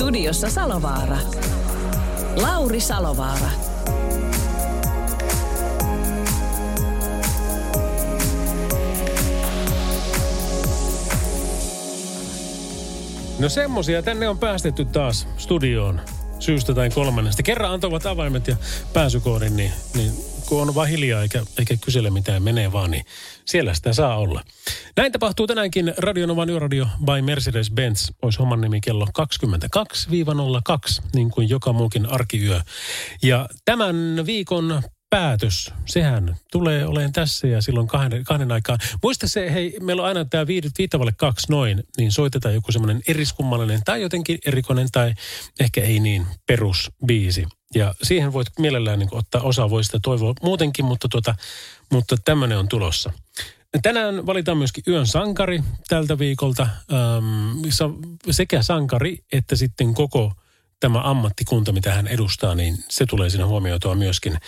Studiossa Salovaara. Lauri Salovaara. No semmosia tänne on päästetty taas studioon syystä tai kolmannesta. Kerran antavat avaimet ja pääsykoodin, niin, niin kun on vaan hiljaa eikä, eikä kysele mitään, menee vaan, niin siellä sitä saa olla. Näin tapahtuu tänäänkin Radionovan Yöradio by Mercedes-Benz. Olisi homman nimi kello 22-02, niin kuin joka muukin arkiyö. Ja tämän viikon päätös, sehän tulee olemaan tässä ja silloin kahden, kahden aikaa. Muista se, hei, meillä on aina tämä viitavalle kaksi noin, niin soitetaan joku semmoinen eriskummallinen tai jotenkin erikoinen tai ehkä ei niin perusbiisi. Ja siihen voit mielellään niin ottaa osaa, voi sitä toivoa muutenkin, mutta, tuota, mutta tämmöinen on tulossa. Tänään valitaan myöskin yön sankari tältä viikolta. Ähm, sekä sankari että sitten koko tämä ammattikunta, mitä hän edustaa, niin se tulee siinä huomioitua myöskin.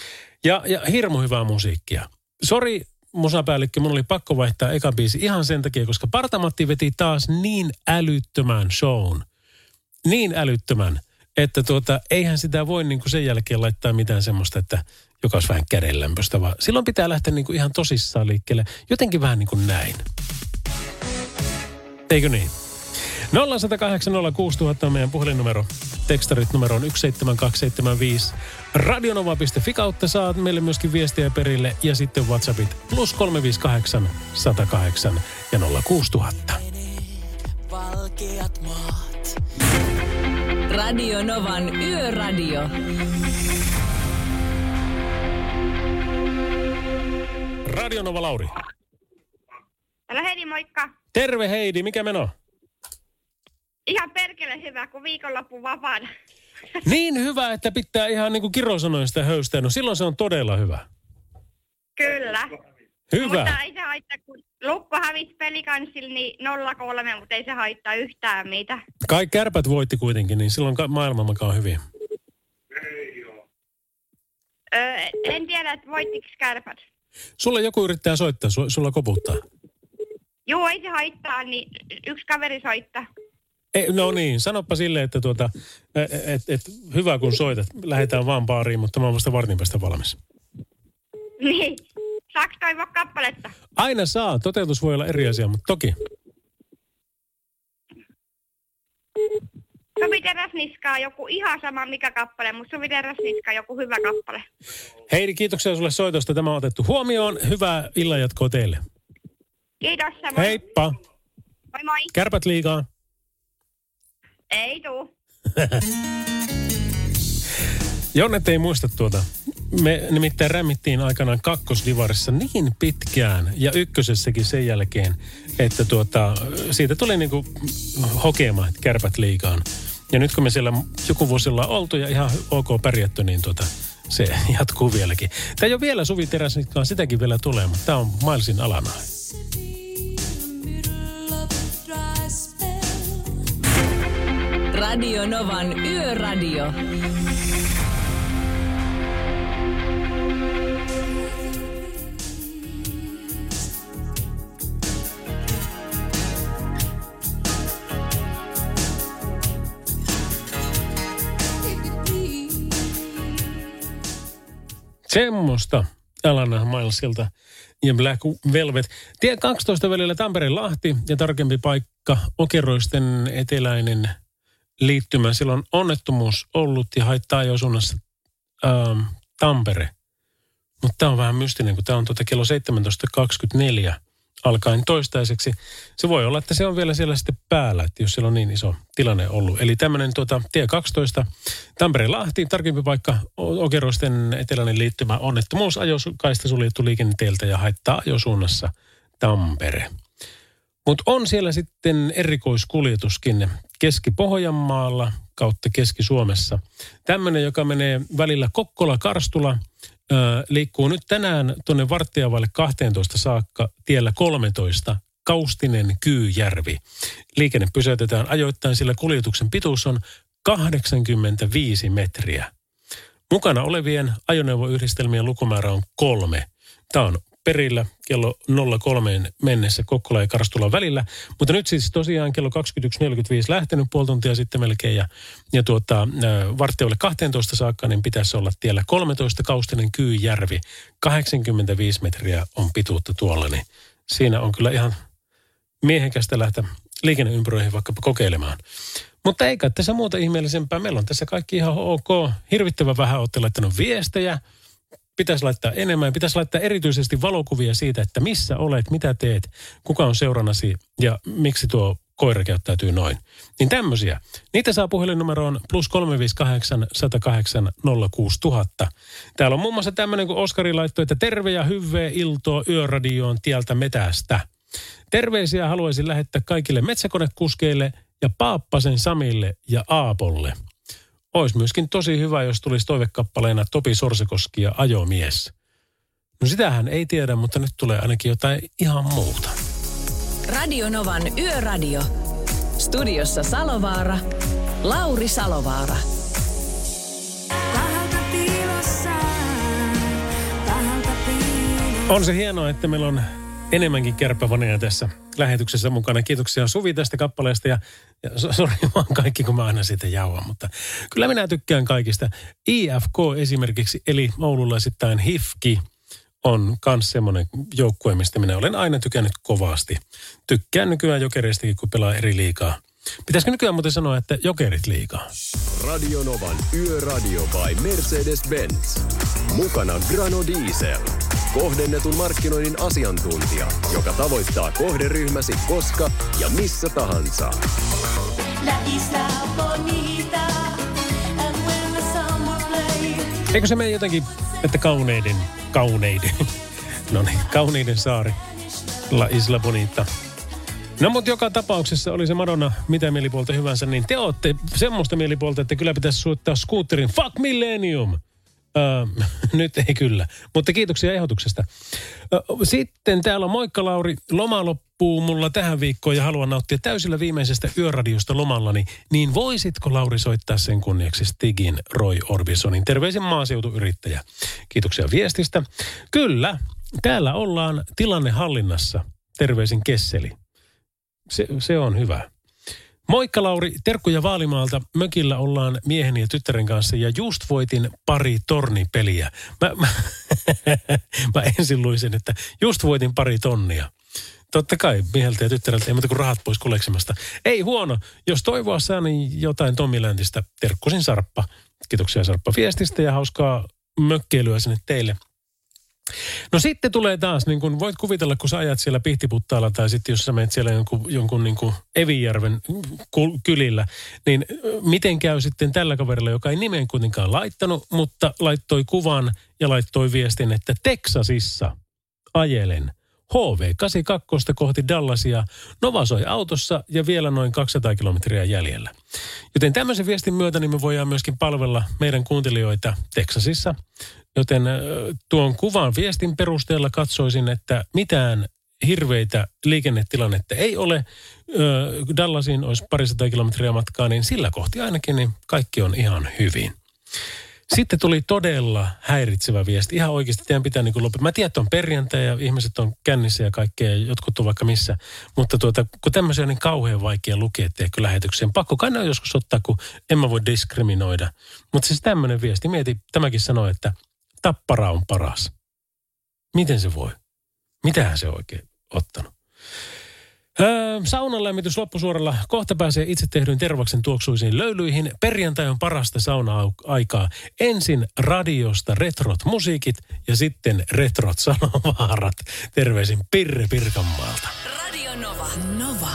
Ja, ja hirmu hyvää musiikkia. Sori, musapäällikkö, mun oli pakko vaihtaa eka biisi ihan sen takia, koska Partamatti veti taas niin älyttömän shown. Niin älyttömän, että tuota, eihän sitä voi niin kuin sen jälkeen laittaa mitään semmoista, että joka olisi vähän kädenlämpöistä, vaan silloin pitää lähteä niin kuin ihan tosissaan liikkeelle. Jotenkin vähän niin kuin näin. Eikö niin? 0108 on meidän puhelinnumero. Tekstarit numero on 17275. Radionova.fi kautta saat meille myöskin viestiä perille ja sitten WhatsAppit plus 358 108 ja 06000. Radio Novan Yöradio. Radionova Lauri. Älä Heidi, moikka. Terve Heidi, mikä meno? Ihan perkele hyvä, kun viikonloppu vapaana. Niin hyvä, että pitää ihan niin kuin kirosanoista höystää. No silloin se on todella hyvä. Kyllä. Hyvä. Mutta ei se haittaa, kun Lukko hävisi pelikansilla niin 0-3, mutta ei se haittaa yhtään mitä. Kai kärpät voitti kuitenkin, niin silloin ka- maailma makaa hyvin. Öö, en tiedä, että voittiko kärpät. Sulla joku yrittää soittaa, su- sulla koputtaa. Joo, ei se haittaa, niin yksi kaveri soittaa. Ei, no niin, sanoppa silleen, että tuota, et, et, et, hyvä kun soitat, lähdetään vaan baariin, mutta mä oon vasta vartin päästä valmis. Niin. Saaks toivoa kappaletta? Aina saa, toteutus voi olla eri asia, mutta toki. Suvi Teräsniskaa joku ihan sama mikä kappale, mutta Suvi Teräsniskaa joku hyvä kappale. Heidi, kiitoksia sulle soitosta. Tämä on otettu huomioon. Hyvää illanjatkoa teille. Kiitos samoin. Heippa. Moi moi. Kärpät liikaa. Ei tuu. Jonnet ei muista tuota. Me nimittäin rämmittiin aikanaan kakkosdivarissa niin pitkään ja ykkösessäkin sen jälkeen, että tuota, siitä tuli niinku hokema, että kärpät liikaan. Ja nyt kun me siellä joku vuosi ollaan oltu ja ihan ok pärjätty, niin tuota, se jatkuu vieläkin. Tämä ei ole vielä Suvi Teräsnikkaan, sitäkin vielä tulee, mutta tämä on Milesin alana. Radio Novan Yöradio. Semmoista Alana Milesilta ja Black Velvet. Tie 12 välillä Tampere-Lahti ja tarkempi paikka Okeroisten eteläinen liittymä. Siellä on onnettomuus ollut ja haittaa jo suunnassa ähm, Tampere. Mutta tämä on vähän mystinen, kun tämä on tuota kello 17.24 alkaen toistaiseksi. Se voi olla, että se on vielä siellä sitten päällä, että jos siellä on niin iso tilanne ollut. Eli tämmöinen tuota, tie 12, Tampere-Lahti, tarkempi paikka, O- Okeroisten eteläinen liittymä, onnettomuus, ajokaista suljettu liikenteeltä ja haittaa ajosuunnassa Tampere. Mutta on siellä sitten erikoiskuljetuskin Keski-Pohjanmaalla, kautta Keski-Suomessa. Tämmöinen, joka menee välillä Kokkola-Karstula, liikkuu nyt tänään tuonne Vartijavalle 12 saakka tiellä 13 Kaustinen Kyyjärvi. Liikenne pysäytetään ajoittain, sillä kuljetuksen pituus on 85 metriä. Mukana olevien ajoneuvoyhdistelmien lukumäärä on kolme. Tämä on perillä kello 03 mennessä Kokkola ja Karstula välillä. Mutta nyt siis tosiaan kello 21.45 lähtenyt puoli tuntia sitten melkein ja, ja tuota, vartioille 12 saakka, niin pitäisi olla tiellä 13 Kaustinen Kyyjärvi. 85 metriä on pituutta tuolla, niin siinä on kyllä ihan miehekästä lähteä liikenneympyröihin vaikkapa kokeilemaan. Mutta eikä tässä muuta ihmeellisempää. Meillä on tässä kaikki ihan ok. Hirvittävän vähän olette laittanut viestejä. Pitäisi laittaa enemmän. Pitäisi laittaa erityisesti valokuvia siitä, että missä olet, mitä teet, kuka on seurannasi ja miksi tuo koira käyttäytyy noin. Niin tämmöisiä. Niitä saa puhelinnumeroon plus 358 108 06000. Täällä on muun muassa tämmöinen, kun Oskari laittoi, että terve ja hyvää iltoa yöradioon tieltä metästä. Terveisiä haluaisin lähettää kaikille metsäkonekuskeille ja Paappasen Samille ja Aapolle. Olisi myöskin tosi hyvä, jos tulisi toivekappaleena Topi Sorsekoski ja Ajomies. No sitähän ei tiedä, mutta nyt tulee ainakin jotain ihan muuta. Radio Novan Yöradio. Studiossa Salovaara. Lauri Salovaara. On se hienoa, että meillä on enemmänkin kärppävaneja tässä lähetyksessä mukana. Kiitoksia Suvi tästä kappaleesta ja, ja sori vaan kaikki, kun mä aina siitä jauhan, mutta kyllä minä tykkään kaikista. IFK esimerkiksi, eli oululaisittain HIFKI, on myös semmoinen joukkue, mistä minä olen aina tykännyt kovasti. Tykkään nykyään jokereistakin, kun pelaa eri liikaa. Pitäisikö nykyään muuten sanoa, että jokerit liikaa? Radio Novan Yöradio by Mercedes-Benz. Mukana Grano Diesel. Kohdennetun markkinoinnin asiantuntija, joka tavoittaa kohderyhmäsi koska ja missä tahansa. Eikö se mene jotenkin, että kauneiden, kauneiden, no niin, kauneiden saari, La Isla Bonita. No mutta joka tapauksessa oli se Madonna mitä mielipuolta hyvänsä, niin te olette semmoista mielipuolta, että kyllä pitäisi suottaa skuutterin Fuck Millennium. Öö, nyt ei kyllä, mutta kiitoksia ehdotuksesta. Sitten täällä on Moikka Lauri, loma loppuu mulla tähän viikkoon ja haluan nauttia täysillä viimeisestä yöradiosta lomallani. Niin voisitko Lauri soittaa sen kunniaksi Stigin Roy Orbisonin? Terveisin maaseutuyrittäjä. Kiitoksia viestistä. Kyllä, täällä ollaan tilanne hallinnassa. Terveisin Kesseli. Se, se on hyvä. Moikka Lauri, terkkuja Vaalimaalta. Mökillä ollaan mieheni ja tyttären kanssa ja just voitin pari tornipeliä. Mä, mä, mä ensin luisin, että just voitin pari tonnia. Totta kai mieheltä ja tyttäreltä ei muuta kuin rahat pois koleksimasta. Ei huono. Jos toivoa saa, niin jotain Tommi Läntistä. Terkkusin Sarppa. Kiitoksia Sarppa viestistä ja hauskaa mökkeilyä sinne teille. No sitten tulee taas, niin kun voit kuvitella, kun sä ajat siellä Pihtiputtaalla tai sitten jos sä menet siellä jonkun, jonkun niin kuin Evijärven kylillä, niin miten käy sitten tällä kaverilla, joka ei nimeen kuitenkaan laittanut, mutta laittoi kuvan ja laittoi viestin, että Teksasissa ajelen HV82 kohti Dallasia, Novasoi autossa ja vielä noin 200 kilometriä jäljellä. Joten tämmöisen viestin myötä niin me voidaan myöskin palvella meidän kuuntelijoita Teksasissa Joten tuon kuvan viestin perusteella katsoisin, että mitään hirveitä liikennetilannetta ei ole. Dallasin olisi parisataa kilometriä matkaa, niin sillä kohti ainakin niin kaikki on ihan hyvin. Sitten tuli todella häiritsevä viesti. Ihan oikeasti teidän pitää niin lopettaa. Mä tiedän, että on perjantai ja ihmiset on kännissä ja kaikkea ja jotkut on vaikka missä. Mutta tuota, kun tämmöisiä on niin kauhean vaikea lukea tiedätkö, lähetykseen. Pakko kai joskus ottaa, kun en mä voi diskriminoida. Mutta siis tämmöinen viesti. Mieti, tämäkin sanoi, että tappara on paras. Miten se voi? Mitähän se oikein ottanut? Öö, saunan lämmitys loppusuoralla. Kohta pääsee itse tehdyn tervaksen tuoksuisiin löylyihin. Perjantai on parasta sauna-aikaa. Ensin radiosta retrot musiikit ja sitten retrot sanovaarat. Terveisin Pirre Pirkanmaalta. Radio Nova. Nova.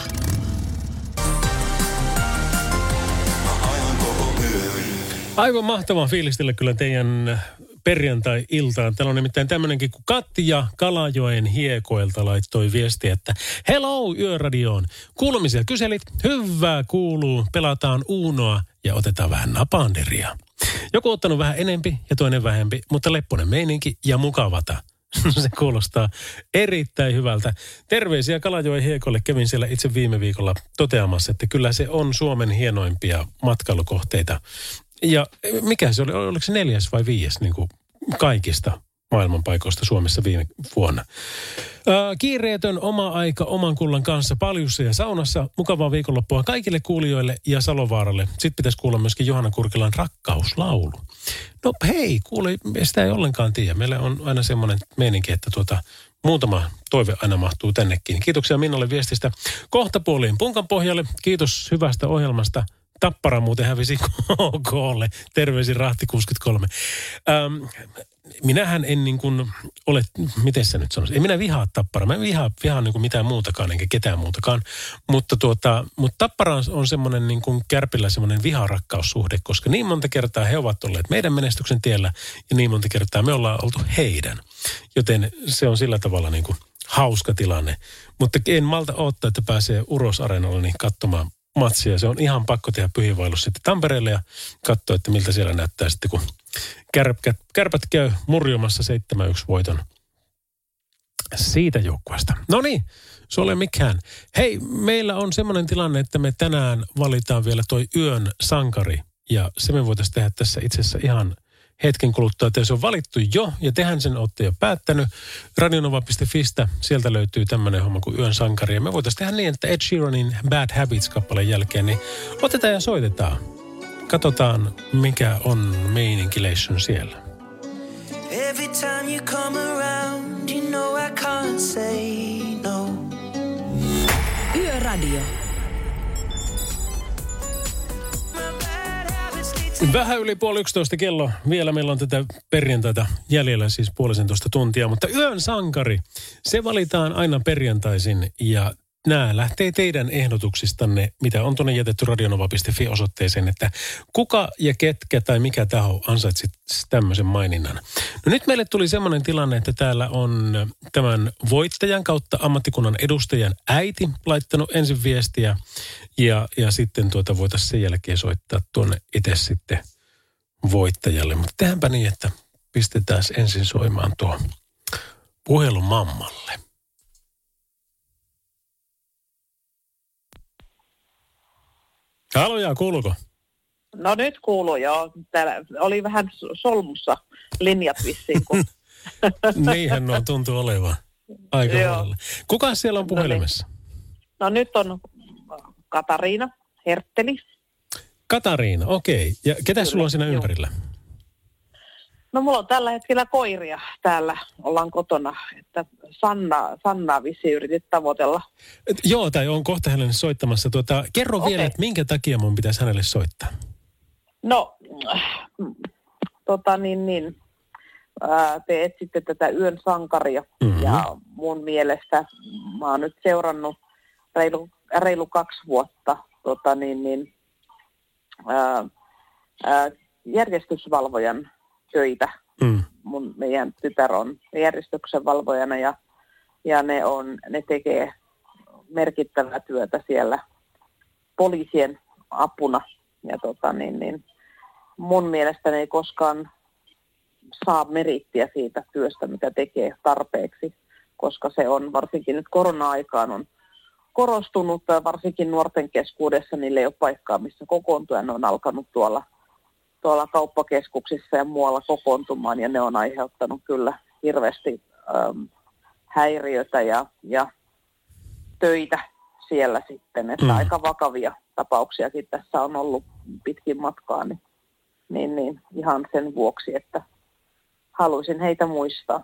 Aivan mahtavaa fiilistellä kyllä teidän perjantai-iltaan. Täällä on nimittäin tämmöinenkin kuin Katja Kalajoen hiekoilta laittoi viesti, että Hello Yöradioon. Kuulumisia kyselit, hyvää kuuluu, pelataan Uunoa ja otetaan vähän napanderia. Joku ottanut vähän enempi ja toinen vähempi, mutta lepponen meininki ja mukavata. Se kuulostaa erittäin hyvältä. Terveisiä Kalajoen Hiekolle. Kävin siellä itse viime viikolla toteamassa, että kyllä se on Suomen hienoimpia matkailukohteita. Ja mikä se oli? Oliko se neljäs vai viies niin kuin kaikista maailmanpaikoista Suomessa viime vuonna. Ää, kiireetön oma aika oman kullan kanssa paljussa ja saunassa. Mukavaa viikonloppua kaikille kuulijoille ja Salovaaralle. Sitten pitäisi kuulla myöskin Johanna Kurkilan rakkauslaulu. No hei, kuule, sitä ei ollenkaan tiedä. Meillä on aina semmoinen meininki, että tuota, muutama toive aina mahtuu tännekin. Kiitoksia Minnalle viestistä. Kohta puoliin punkan pohjalle. Kiitos hyvästä ohjelmasta. Tappara muuten hävisi KKlle. Terveisin Rahti 63. Ähm, minähän en niin kuin ole, miten se nyt sanoisi, en minä vihaa Tappara. Mä en vihaa, vihaa niin kuin mitään muutakaan enkä ketään muutakaan. Mutta, tuota, mutta Tappara on semmoinen niin kuin kärpillä semmoinen viharakkaussuhde, koska niin monta kertaa he ovat olleet meidän menestyksen tiellä ja niin monta kertaa me ollaan oltu heidän. Joten se on sillä tavalla niin kuin hauska tilanne. Mutta en malta odottaa, että pääsee Uros Areenalle niin katsomaan matsia. Se on ihan pakko tehdä pyhiinvaellus sitten Tampereelle ja katsoa, että miltä siellä näyttää sitten, kun kärpät, kärpät käy murjumassa 7-1 voiton siitä joukkueesta. No niin, se ole mikään. Hei, meillä on semmoinen tilanne, että me tänään valitaan vielä toi yön sankari. Ja se me voitaisiin tehdä tässä itse asiassa ihan – hetken kuluttua, että se on valittu jo ja tehän sen olette jo päättänyt. Radionova.fistä, sieltä löytyy tämmöinen homma kuin Yön sankari. Ja me voitaisiin tehdä niin, että Ed Sheeranin Bad Habits-kappaleen jälkeen, niin otetaan ja soitetaan. Katsotaan, mikä on meininkilation siellä. Every time you come around, you know I can't say no. Yöradio. Vähän yli puoli yksitoista kello. Vielä meillä on tätä perjantaita jäljellä, siis puolisentoista tuntia. Mutta yön sankari, se valitaan aina perjantaisin ja nämä lähtee teidän ehdotuksistanne, mitä on tuonne jätetty radionova.fi osoitteeseen, että kuka ja ketkä tai mikä taho ansaitsit tämmöisen maininnan. No nyt meille tuli semmoinen tilanne, että täällä on tämän voittajan kautta ammattikunnan edustajan äiti laittanut ensin viestiä ja, ja sitten tuota voitaisiin sen jälkeen soittaa tuonne itse sitten voittajalle. Mutta tehdäänpä niin, että pistetään ensin soimaan tuo puhelu mammalle. Haloja, kuuluuko? No nyt kuuluu joo. Täällä oli vähän solmussa linjat vissiin. Kun... Niinhän nuo tuntuu olevan. Aika Kuka siellä on puhelimessa? No, niin. no nyt on Katariina Hertteli. Katariina, okei. Okay. Ja ketä Kyllä, sulla on siinä joo. ympärillä? No mulla on tällä hetkellä koiria täällä, ollaan kotona, että Sanna, Sanna visi yritit tavoitella. Et, joo, tai on kohta hänelle soittamassa. Tuota, kerro okay. vielä, että minkä takia mun pitäisi hänelle soittaa? No, tota niin, niin ää, te etsitte tätä yön sankaria mm-hmm. ja mun mielestä mä oon nyt seurannut reilu, reilu kaksi vuotta tota niin, niin, ää, ää, järjestysvalvojan töitä. Mm. Mun, meidän tytär on järjestyksen valvojana ja, ja ne, on, ne tekee merkittävää työtä siellä poliisien apuna. Ja tota, niin, niin, mun mielestä ne ei koskaan saa merittiä siitä työstä, mitä tekee tarpeeksi, koska se on varsinkin nyt korona-aikaan on korostunut, varsinkin nuorten keskuudessa niille ei ole paikkaa, missä kokoontua. Ne on alkanut tuolla tuolla kauppakeskuksissa ja muualla kokoontumaan ja ne on aiheuttanut kyllä hirveästi äm, häiriötä ja, ja töitä siellä sitten, että mm. aika vakavia tapauksiakin tässä on ollut pitkin matkaa, niin, niin, niin ihan sen vuoksi, että haluaisin heitä muistaa.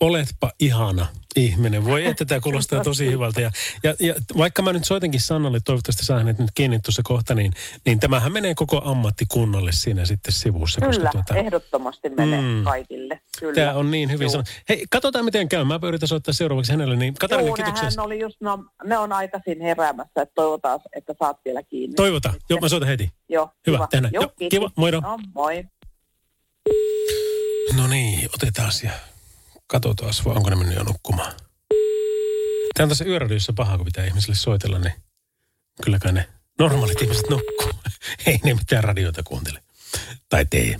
Oletpa ihana ihminen. Voi että tämä kuulostaa tosi hyvältä. Ja, ja, ja vaikka mä nyt soitankin Sannalle, toivottavasti saan hänet nyt kiinni tuossa kohta, niin, niin tämähän menee koko ammattikunnalle siinä sitten sivussa. Kyllä, koska tuota, ehdottomasti menee mm, kaikille. Kyllä. Tämä on niin hyvin sanottu. Hei, katsotaan miten käy. Mä yritän soittaa seuraavaksi hänelle. Niin Katarina, Joo, kiitoksia. hän oli just, no, ne on aikaisin heräämässä, että toivotaan, että saat vielä kiinni. Toivotaan. Joo, mä soitan heti. Joo, hyvä. Kiva. Tehdään. Joo, kiva. Moido. No, moi. No niin, otetaan ja katsotaan, vai onko ne mennyt jo nukkumaan. Tämä on tässä yöradiossa paha, kun pitää ihmisille soitella, niin kylläkään ne Normaalit ihmiset nukkuu. Ei ne mitään radioita kuuntele. Tai tee.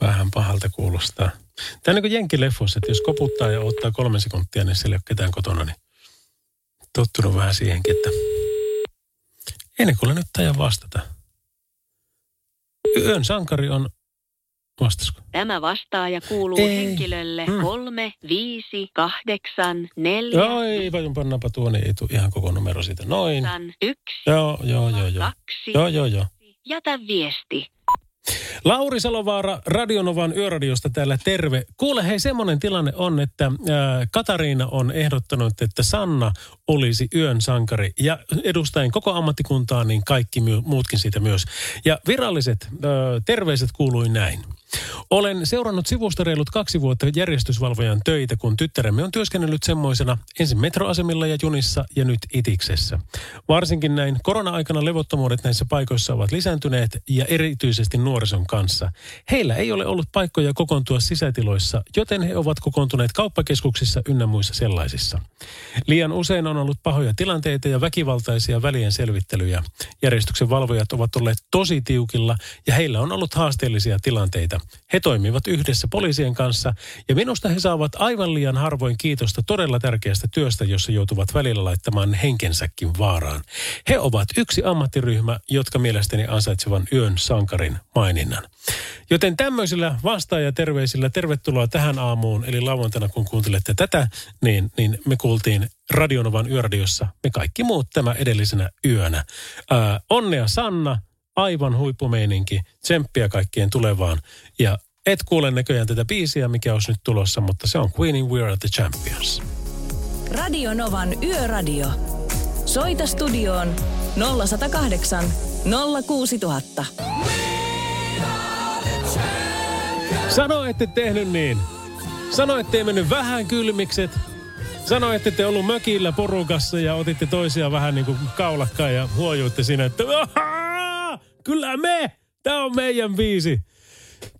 Vähän pahalta kuulostaa. Tämä on niin kuin että jos koputtaa ja ottaa kolme sekuntia, niin siellä ei ole ketään kotona, niin tottunut vähän siihenkin, että ei ne kuule nyt tajan vastata. Yön sankari on, vastasko? Tämä vastaaja kuuluu Ei. henkilölle Mm. kolme, viisi, kahdeksan, neljä, Joo, ei vaan pannapa tuo, niin ei tule ihan koko numero siitä. Noin. yksi, Joo, joo, joo, joo. kaksi. Joo, joo, joo. Jätä viesti. Lauri Salovaara Radionovan yöradiosta täällä terve. Kuule hei, semmoinen tilanne on, että ää, Katariina on ehdottanut, että Sanna olisi yön sankari. Ja edustaen koko ammattikuntaa, niin kaikki my- muutkin siitä myös. Ja viralliset ää, terveiset kuului näin. Olen seurannut sivusta reilut kaksi vuotta järjestysvalvojan töitä, kun tyttäremme on työskennellyt semmoisena ensin metroasemilla ja junissa ja nyt itiksessä. Varsinkin näin korona-aikana levottomuudet näissä paikoissa ovat lisääntyneet ja erityisesti nuorison kanssa. Heillä ei ole ollut paikkoja kokoontua sisätiloissa, joten he ovat kokoontuneet kauppakeskuksissa ynnä muissa sellaisissa. Liian usein on ollut pahoja tilanteita ja väkivaltaisia välien selvittelyjä. Järjestyksen valvojat ovat olleet tosi tiukilla ja heillä on ollut haasteellisia tilanteita. He toimivat yhdessä poliisien kanssa ja minusta he saavat aivan liian harvoin kiitosta todella tärkeästä työstä, jossa joutuvat välillä laittamaan henkensäkin vaaraan. He ovat yksi ammattiryhmä, jotka mielestäni ansaitsevan yön sankarin maininnan. Joten tämmöisillä vastaajaterveisillä tervetuloa tähän aamuun, eli lauantaina kun kuuntelette tätä, niin, niin me kuultiin Radionovan yöradiossa me kaikki muut tämä edellisenä yönä. Ää, onnea Sanna, aivan huippumeininki, tsemppiä kaikkien tulevaan. Ja et kuule näköjään tätä biisiä, mikä olisi nyt tulossa, mutta se on Queenin We Are The Champions. Radio Novan Yöradio. Soita studioon 0108 06000. Sano, ette tehnyt niin. Sano, ettei mennyt vähän kylmikset. Sano, että te ollut mökillä porukassa ja otitte toisia vähän niin kuin kaulakkaan ja huojuitte siinä, että "Ahaa, kyllä me, tämä on meidän biisi.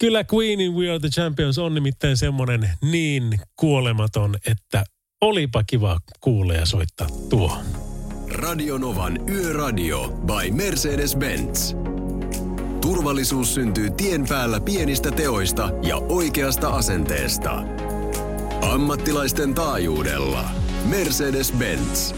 Kyllä Queenin We Are The Champions on nimittäin semmonen niin kuolematon, että olipa kiva kuulla ja soittaa tuo. Radionovan Yöradio by Mercedes-Benz. Turvallisuus syntyy tien päällä pienistä teoista ja oikeasta asenteesta. Ammattilaisten taajuudella. Mercedes-Benz.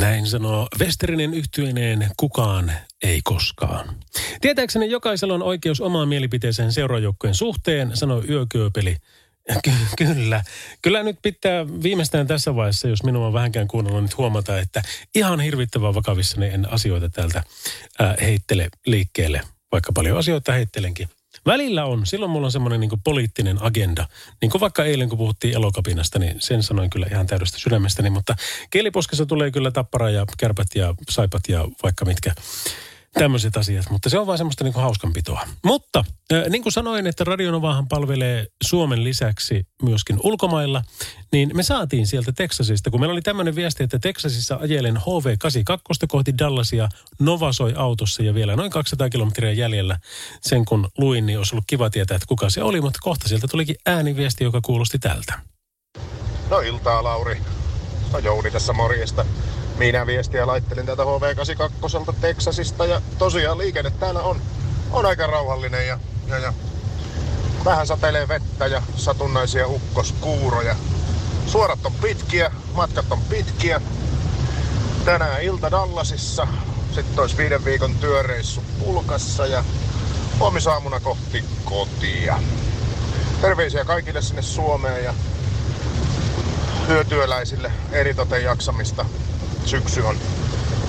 Näin sanoo Westerinen yhtyeineen kukaan ei koskaan. Tietääkseni jokaisella on oikeus omaan mielipiteeseen seuraajoukkojen suhteen, sanoi Yökyöpeli. Ky- kyllä. Kyllä nyt pitää viimeistään tässä vaiheessa, jos minua on vähänkään kuunnellut, nyt huomata, että ihan hirvittävän vakavissani en asioita täältä ää, heittele liikkeelle, vaikka paljon asioita heittelenkin. Välillä on, silloin mulla on semmoinen niin poliittinen agenda. Niin kuin vaikka eilen, kun puhuttiin elokapinasta, niin sen sanoin kyllä ihan täydestä sydämestäni. Mutta kieliposkessa tulee kyllä tappara ja kärpät ja saipat ja vaikka mitkä tämmöiset asiat. Mutta se on vaan semmoista niin kuin hauskanpitoa. Mutta niin kuin sanoin, että Radionovahan palvelee Suomen lisäksi myöskin ulkomailla, niin me saatiin sieltä Teksasista, kun meillä oli tämmöinen viesti, että Teksasissa ajelen HV82 kohti Dallasia, Nova soi autossa ja vielä noin 200 kilometriä jäljellä. Sen kun luin, niin olisi ollut kiva tietää, että kuka se oli, mutta kohta sieltä tulikin ääniviesti, joka kuulosti tältä. No iltaa, Lauri. No Jouni tässä morjesta. Minä viestiä laittelin täältä HV82 Teksasista ja tosiaan liikenne täällä on, on aika rauhallinen ja, ja, ja vähän satelee vettä ja satunnaisia ukkoskuuroja. Suorat on pitkiä, matkat on pitkiä. Tänään ilta Dallasissa, sitten olisi viiden viikon työreissu pulkassa ja huomisaamuna kohti kotia. Terveisiä kaikille sinne Suomeen ja hyötyöläisille eritoten jaksamista. Syksy on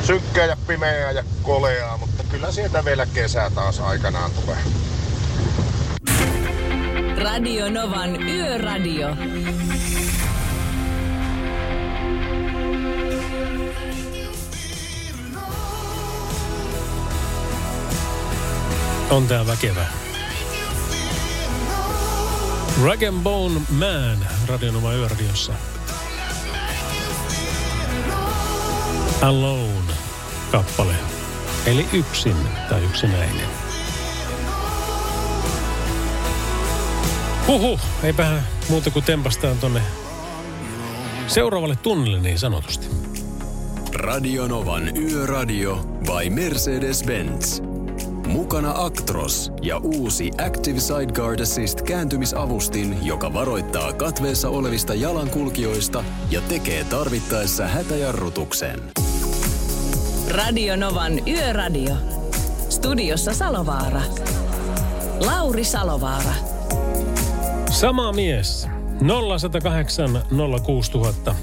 synkkä ja pimeää ja koleaa, mutta kyllä sieltä vielä kesä taas aikanaan tulee. Radio Novan Yöradio. On tää väkevä. Rag and Bone Man, Radionova Yöradiossa. Alone. kappale. Eli yksin tai yksinäinen. Huhu, eipähän muuta kuin tempastaan tonne seuraavalle tunnille niin sanotusti. Radionovan Yöradio by Mercedes-Benz. Mukana Actros ja uusi Active Sideguard Assist kääntymisavustin, joka varoittaa katveessa olevista jalankulkijoista ja tekee tarvittaessa hätäjarrutuksen. Radio Novan Yöradio. Studiossa Salovaara. Lauri Salovaara. Sama mies. 0108 06000.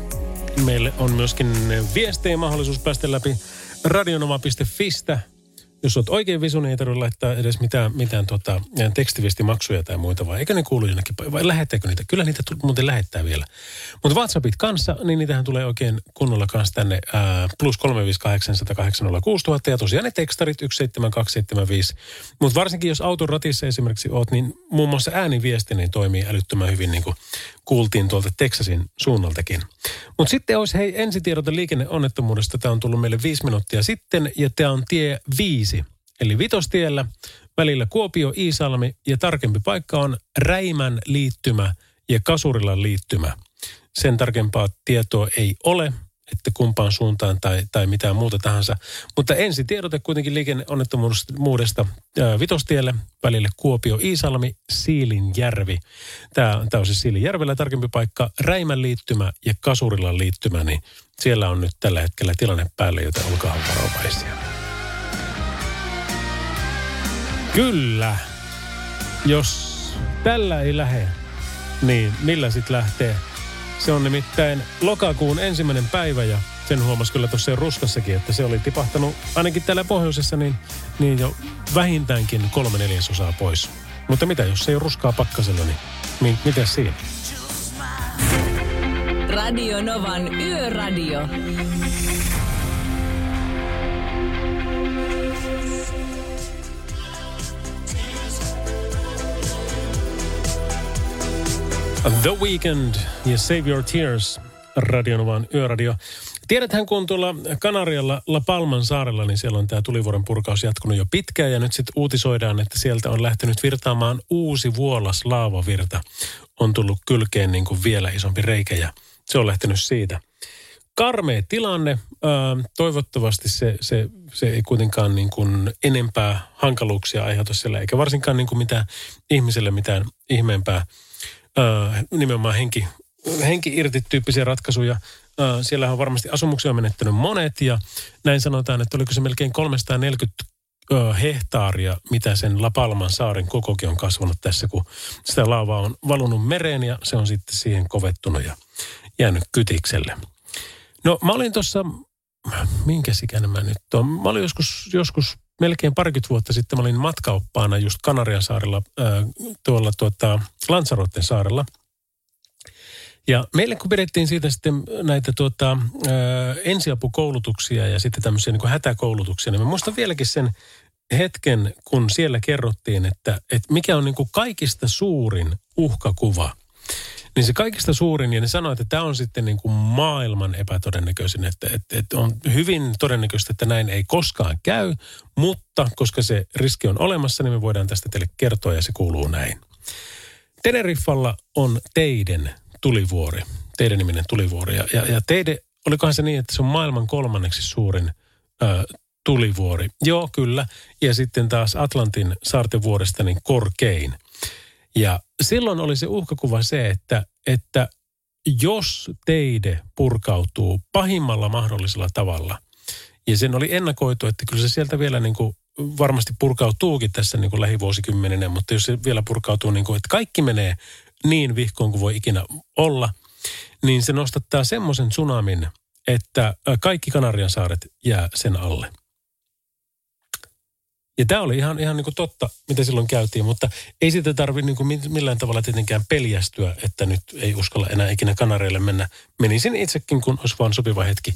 Meille on myöskin viestejä mahdollisuus päästä läpi radionoma.fistä. Jos olet oikein visu, niin ei tarvitse laittaa edes mitään, mitään tota, tekstiviestimaksuja tai muita, vai eikö ne kuulu jonnekin, vai lähettääkö niitä? Kyllä niitä tu- muuten lähettää vielä. Mutta WhatsAppit kanssa, niin niitähän tulee oikein kunnolla kanssa tänne ää, plus 358 ja tosiaan ne tekstarit 17275. Mutta varsinkin jos auton ratissa esimerkiksi oot, niin muun muassa ääniviesti niin toimii älyttömän hyvin, niin kuin kuultiin tuolta Texasin suunnaltakin. Mutta sitten olisi hei ensitiedote liikenneonnettomuudesta. Tämä on tullut meille viisi minuuttia sitten ja tämä on tie viisi. Eli Vitostiellä välillä Kuopio, Iisalmi ja tarkempi paikka on Räimän liittymä ja Kasurilan liittymä. Sen tarkempaa tietoa ei ole, että kumpaan suuntaan tai, tai mitään muuta tahansa. Mutta ensi tiedote kuitenkin liikenneonnettomuudesta Vitostielle välille Kuopio, Iisalmi, Siilinjärvi. Tämä, tämä on siis Siilinjärvellä tarkempi paikka, Räimän liittymä ja Kasurilan liittymä, niin siellä on nyt tällä hetkellä tilanne päälle, joten olkaa varovaisia. Kyllä. Jos tällä ei lähde, niin millä sitten lähtee? Se on nimittäin lokakuun ensimmäinen päivä ja sen huomasi kyllä tuossa ruskassakin, että se oli tipahtanut ainakin täällä pohjoisessa niin, niin jo vähintäänkin kolme neljäsosaa pois. Mutta mitä jos ei ole ruskaa pakkasella, niin mi- mitä siinä? Radio Novan Yöradio. The Weekend ja Save Your Tears, Radionovan yöradio. Tiedäthän, kun tuolla Kanarialla La Palman saarella, niin siellä on tämä tulivuoren purkaus jatkunut jo pitkään ja nyt sitten uutisoidaan, että sieltä on lähtenyt virtaamaan uusi vuolas laavavirta. On tullut kylkeen niin kuin vielä isompi reikä ja se on lähtenyt siitä. Karmea tilanne. Toivottavasti se, se, se ei kuitenkaan niin kuin enempää hankaluuksia aiheuta siellä, eikä varsinkaan niin kuin mitään ihmiselle mitään ihmeempää nimenomaan henki, henki irti tyyppisiä ratkaisuja. Siellä on varmasti asumuksia menettänyt monet ja näin sanotaan, että oliko se melkein 340 ää, hehtaaria, mitä sen La Palman saaren kokokin on kasvanut tässä, kun sitä laavaa on valunut mereen ja se on sitten siihen kovettunut ja jäänyt kytikselle. No mä olin tuossa, minkä ikäinen mä nyt on? Mä olin joskus, joskus melkein parikymmentä vuotta sitten, mä olin matkaoppaana just Kanarian saarella, tuolla tuota, Lansarotten saarella. Ja meille kun pidettiin siitä sitten näitä tuota, ää, ensiapukoulutuksia ja sitten tämmöisiä niin hätäkoulutuksia, niin mä muistan vieläkin sen hetken, kun siellä kerrottiin, että, että mikä on niin kuin kaikista suurin uhkakuva – niin se kaikista suurin, ja ne sanoi, että tämä on sitten niin kuin maailman epätodennäköisin, että, että, että on hyvin todennäköistä, että näin ei koskaan käy, mutta koska se riski on olemassa, niin me voidaan tästä teille kertoa, ja se kuuluu näin. Teneriffalla on Teiden tulivuori, Teiden niminen tulivuori, ja, ja, ja Teide, olikohan se niin, että se on maailman kolmanneksi suurin ö, tulivuori. Joo, kyllä. Ja sitten taas Atlantin saarten vuoresta niin korkein. Ja silloin oli se uhkakuva se, että, että jos teide purkautuu pahimmalla mahdollisella tavalla, ja sen oli ennakoitu, että kyllä se sieltä vielä niin kuin varmasti purkautuukin tässä niin kuin lähivuosikymmenenä, mutta jos se vielä purkautuu niin kuin, että kaikki menee niin vihkoon kuin voi ikinä olla, niin se nostattaa semmoisen tsunamin, että kaikki Kanarian saaret jää sen alle. Ja tämä oli ihan, ihan niin kuin totta, mitä silloin käytiin, mutta ei sitä tarvitse niin millään tavalla tietenkään peljästyä, että nyt ei uskalla enää ikinä Kanareille mennä. Menisin itsekin, kun olisi vaan sopiva hetki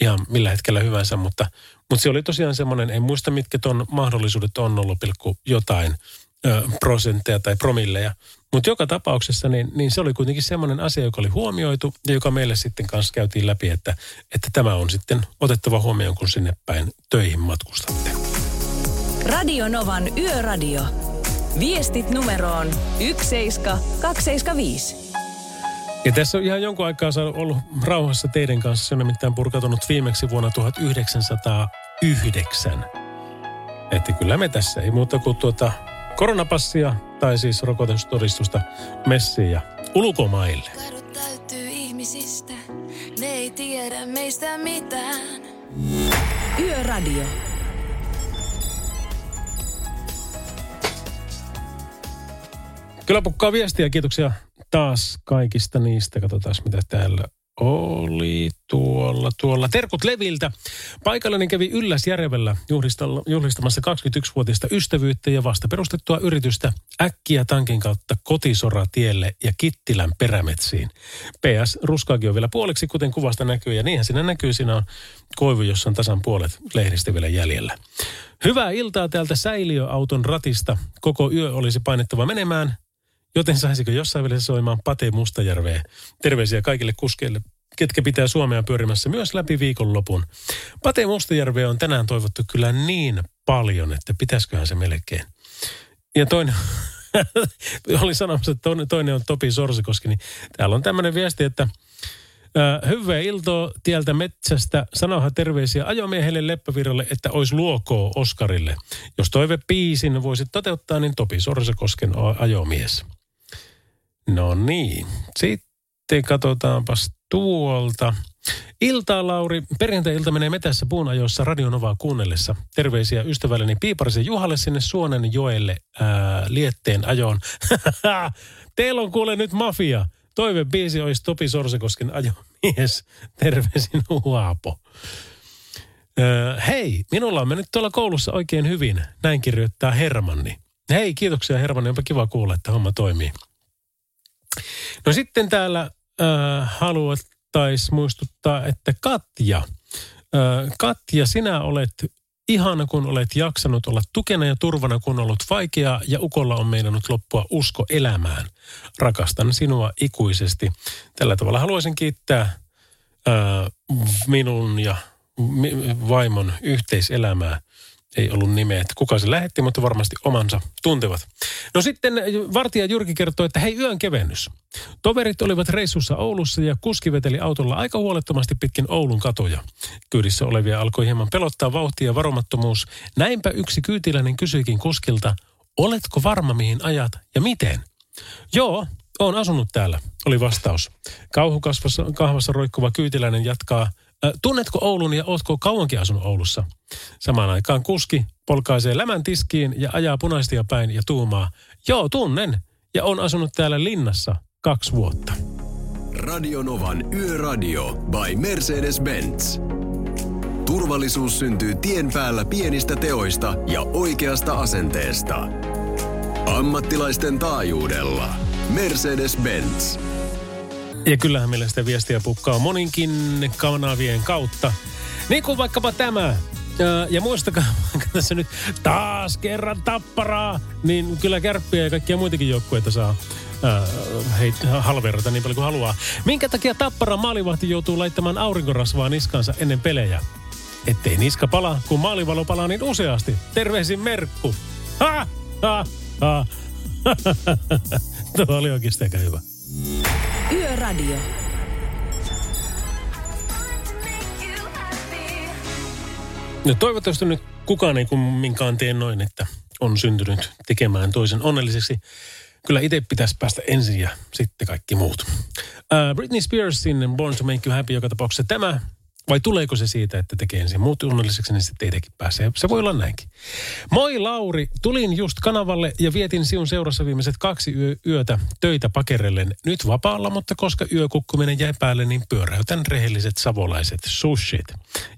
ihan millä hetkellä hyvänsä, mutta, mutta se oli tosiaan semmoinen, en muista mitkä ton mahdollisuudet on 0, jotain ö, prosentteja tai promilleja. Mutta joka tapauksessa niin, niin se oli kuitenkin semmoinen asia, joka oli huomioitu ja joka meille sitten kanssa käytiin läpi, että, että tämä on sitten otettava huomioon, kun sinne päin töihin matkustatte. Radio Novan Yöradio. Viestit numeroon 17275. Ja tässä on ihan jonkun aikaa ollut rauhassa teidän kanssa. Se on nimittäin purkautunut viimeksi vuonna 1909. Että kyllä me tässä ei muuta kuin tuota koronapassia tai siis rokotustodistusta messiin ja ulkomaille. Kadut täyttyy ihmisistä, ne ei tiedä meistä mitään. Yöradio. Kyllä pukkaa viestiä. Kiitoksia taas kaikista niistä. Katsotaan mitä täällä oli tuolla, tuolla. Terkut Leviltä. Paikallani kävi Ylläsjärvellä juhlistamassa 21-vuotista ystävyyttä ja vasta perustettua yritystä äkkiä tankin kautta Kotisoratielle ja Kittilän perämetsiin. PS, ruskaakin on vielä puoliksi, kuten kuvasta näkyy. Ja niinhän siinä näkyy, siinä on koivu, jossa on tasan puolet lehdistä vielä jäljellä. Hyvää iltaa täältä säiliöauton ratista. Koko yö olisi painettava menemään. Joten saisiko jossain välissä soimaan Pate Mustajärveä? Terveisiä kaikille kuskeille, ketkä pitää Suomea pyörimässä myös läpi viikonlopun. Pate Mustajärveä on tänään toivottu kyllä niin paljon, että pitäisiköhän se melkein. Ja toinen, oli sanomassa, että toinen, on Topi Sorsikoski, niin täällä on tämmöinen viesti, että Hyvää iltoa tieltä metsästä. Sanohan terveisiä ajomiehelle Leppävirralle, että olisi luokoa Oskarille. Jos toive piisin voisit toteuttaa, niin Topi Sorsakosken ajomies. No niin, sitten katsotaanpas tuolta. Iltaa, Lauri. Perjantai-ilta menee metässä puun ajoissa Radionovaa kuunnellessa. Terveisiä ystävälleni Piiparisen Juhalle sinne Suonen joelle ää, lietteen ajoon. Teillä on kuule nyt mafia. Toive biisi olisi Topi Sorsekosken ajomies. Terveisin Huapo. Öö, hei, minulla on mennyt tuolla koulussa oikein hyvin. Näin kirjoittaa Hermanni. Hei, kiitoksia Hermanni. Onpa kiva kuulla, että homma toimii. No sitten täällä äh, haluattaisiin muistuttaa, että Katja, äh, Katja, sinä olet ihana, kun olet jaksanut olla tukena ja turvana, kun on ollut vaikeaa ja ukolla on meinannut loppua usko elämään. Rakastan sinua ikuisesti. Tällä tavalla haluaisin kiittää äh, minun ja vaimon yhteiselämää ei ollut nimeä, että kuka se lähetti, mutta varmasti omansa tuntevat. No sitten vartija Jyrki kertoo, että hei yön kevennys. Toverit olivat reissussa Oulussa ja kuski veteli autolla aika huolettomasti pitkin Oulun katoja. Kyydissä olevia alkoi hieman pelottaa vauhtia ja varomattomuus. Näinpä yksi kyytiläinen kysyikin kuskilta, oletko varma mihin ajat ja miten? Joo, olen asunut täällä, oli vastaus. Kauhukasvassa kahvassa roikkuva kyytiläinen jatkaa – Tunnetko Oulun ja ootko kauankin asunut Oulussa? Samaan aikaan kuski polkaisee lämän tiskiin ja ajaa punaistia päin ja tuumaa. Joo, tunnen. Ja on asunut täällä linnassa kaksi vuotta. Radionovan Yöradio by Mercedes-Benz. Turvallisuus syntyy tien päällä pienistä teoista ja oikeasta asenteesta. Ammattilaisten taajuudella. Mercedes-Benz. Ja kyllähän meillä sitä viestiä pukkaa moninkin kanavien kautta. Niin kuin vaikkapa tämä. Ja, muistakaa, tässä nyt taas kerran tapparaa, niin kyllä kärppiä ja kaikkia muitakin joukkueita saa hei, halverata niin paljon kuin haluaa. Minkä takia tappara maalivahti joutuu laittamaan aurinkorasvaa niskansa ennen pelejä? Ettei niska pala, kun maalivalo palaa niin useasti. Terveisin Merkku. Ha, ha, ha. Tuo oli oikeasti aika hyvä. Yöradio. No toivottavasti nyt kukaan ei kumminkaan tee noin, että on syntynyt tekemään toisen onnelliseksi. Kyllä itse pitäisi päästä ensin ja sitten kaikki muut. Uh, Britney Spearsin Born to Make You Happy joka tapauksessa tämä vai tuleeko se siitä, että tekee ensin muut onnelliseksi, niin sitten teitäkin pääsee. Se voi olla näinkin. Moi Lauri, tulin just kanavalle ja vietin sinun seurassa viimeiset kaksi yö, yötä töitä pakerellen. Nyt vapaalla, mutta koska yökukkuminen jäi päälle, niin pyöräytän rehelliset savolaiset sushit.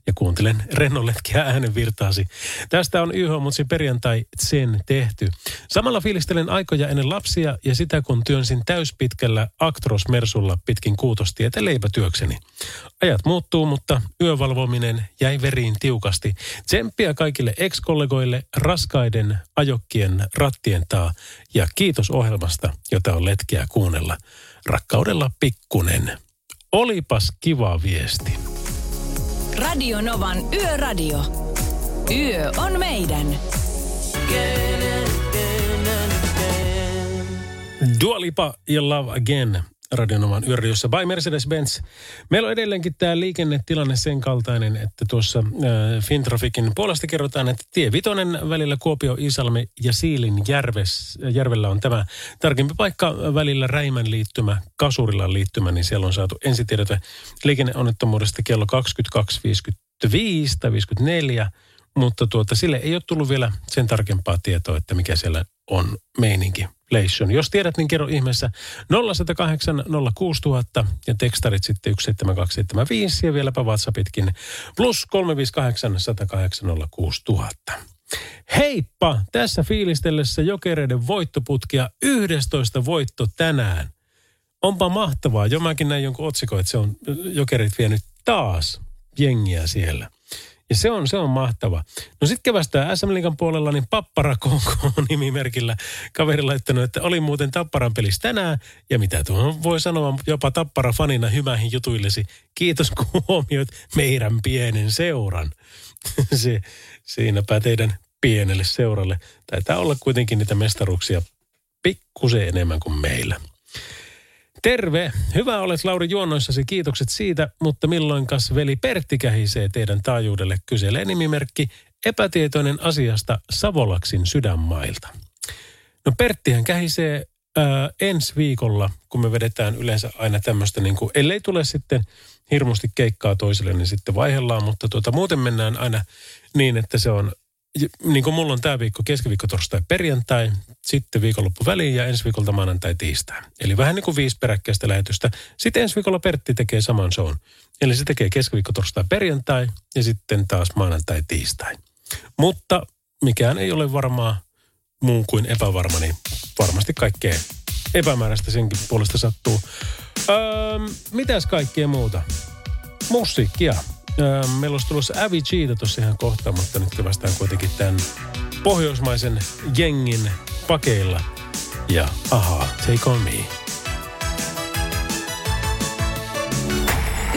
Ja kuuntelen rennolletkin äänen virtaasi. Tästä on YH Mutsin perjantai sen tehty. Samalla fiilistelen aikoja ennen lapsia ja sitä kun työnsin täyspitkällä Actros Mersulla pitkin kuutostietä leipätyökseni. Ajat muuttuu, mutta mutta yövalvominen jäi veriin tiukasti. Tsemppiä kaikille ex-kollegoille raskaiden ajokkien rattien taa ja kiitos ohjelmasta, jota on letkeä kuunnella. Rakkaudella pikkunen. Olipas kiva viesti. Radio Novan Yöradio. Yö on meidän. Dua Lipa ja Love Again Radionoman yöradiossa by Mercedes-Benz. Meillä on edelleenkin tämä liikennetilanne sen kaltainen, että tuossa äh, Fintrafikin puolesta kerrotaan, että tie Vitonen välillä Kuopio, Isalmi ja Siilin järves, järvellä on tämä tarkempi paikka välillä Räimän liittymä, Kasurilan liittymä, niin siellä on saatu ensitiedote liikenneonnettomuudesta kello 22.55 tai 54 mutta tuota, sille ei ole tullut vielä sen tarkempaa tietoa, että mikä siellä on meininki. Leishon. Jos tiedät, niin kerro ihmeessä 0108 06000 ja tekstarit sitten 17275 ja vieläpä WhatsAppitkin plus 358 108 06000. Heippa! Tässä fiilistellessä jokereiden voittoputkia 11 voitto tänään. Onpa mahtavaa. Jo mäkin näin jonkun otsikon, että se on jokerit vienyt taas jengiä siellä. Ja se on, se on mahtava. No sitten kevästä SM Liigan puolella, niin Pappara KK nimimerkillä kaveri laittanut, että oli muuten Tapparan pelissä tänään. Ja mitä tuohon voi sanoa jopa Tappara fanina hymähin jutuillesi. Kiitos kun huomioit meidän pienen seuran. se, siinäpä teidän pienelle seuralle. Taitaa olla kuitenkin niitä mestaruuksia pikkusen enemmän kuin meillä. Terve! Hyvä olet Lauri juonnoissasi, kiitokset siitä, mutta milloinkas veli Pertti kähisee teidän taajuudelle, kyselee nimimerkki epätietoinen asiasta Savolaksin sydänmailta. No Perttihän kähisee ää, ensi viikolla, kun me vedetään yleensä aina tämmöistä, niin kuin, ellei tule sitten hirmusti keikkaa toiselle, niin sitten vaihdellaan, mutta tuota, muuten mennään aina niin, että se on niin kuin mulla on tämä viikko, keskiviikko, torstai, perjantai, sitten viikonloppu väliin ja ensi viikolta maanantai, tiistai. Eli vähän niin kuin viisi peräkkäistä lähetystä. Sitten ensi viikolla Pertti tekee saman shown. Eli se tekee keskiviikko, torstai, perjantai ja sitten taas maanantai, tiistai. Mutta mikään ei ole varmaa muun kuin epävarma, niin varmasti kaikkea epämääräistä senkin puolesta sattuu. Öö, mitäs kaikkea muuta? Musiikkia. Meillä olisi tulossa Aviciita tuossa ihan kohta, mutta nyt kevästään kuitenkin tämän pohjoismaisen jengin pakeilla. Ja aha, take on me.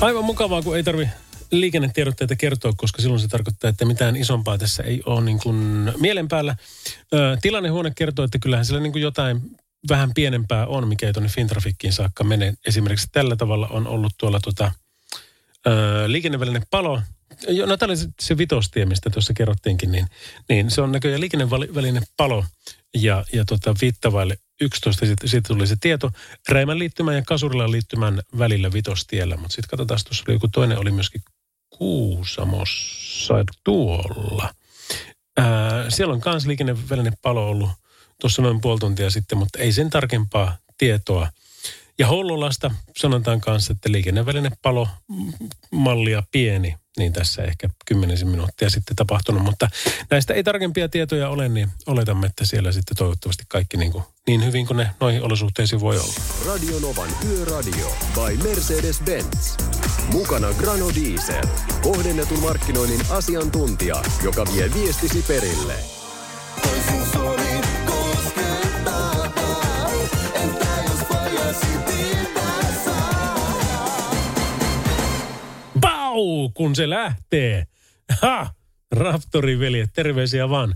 Aivan mukavaa, kun ei tarvi liikennetiedotteita kertoa, koska silloin se tarkoittaa, että mitään isompaa tässä ei ole niin kuin mielen päällä. Ö, tilannehuone kertoo, että kyllähän siellä niin kuin jotain vähän pienempää on, mikä ei tuonne Fintrafikkiin saakka mene. Esimerkiksi tällä tavalla on ollut tuolla tota, ö, liikennevälinen palo. No tämä oli se vitostie, mistä tuossa kerrottiinkin, niin, niin se on näköjään liikennevälinen palo ja, ja tota, viittavaille 11 sitten sit tuli se tieto Räimän liittymän ja Kasurilan liittymän välillä vitostiellä. Mutta sitten katsotaan, tuossa oli joku toinen, oli myöskin Kuusamossa tuolla. Ää, siellä on kans liikennevälinen palo ollut tuossa noin puoli tuntia sitten, mutta ei sen tarkempaa tietoa. Ja Hollolasta sanotaan kanssa, että liikennevälinen palo mallia pieni niin tässä ehkä kymmenisen minuuttia sitten tapahtunut. Mutta näistä ei tarkempia tietoja ole, niin oletamme, että siellä sitten toivottavasti kaikki niin, kuin, niin hyvin kuin ne noihin olosuhteisiin voi olla. Radio Novan Yöradio by Mercedes-Benz. Mukana Grano Diesel. Kohdennetun markkinoinnin asiantuntija, joka vie viestisi perille. Pau, kun se lähtee. Ha! Raptorin veljet, terveisiä vaan.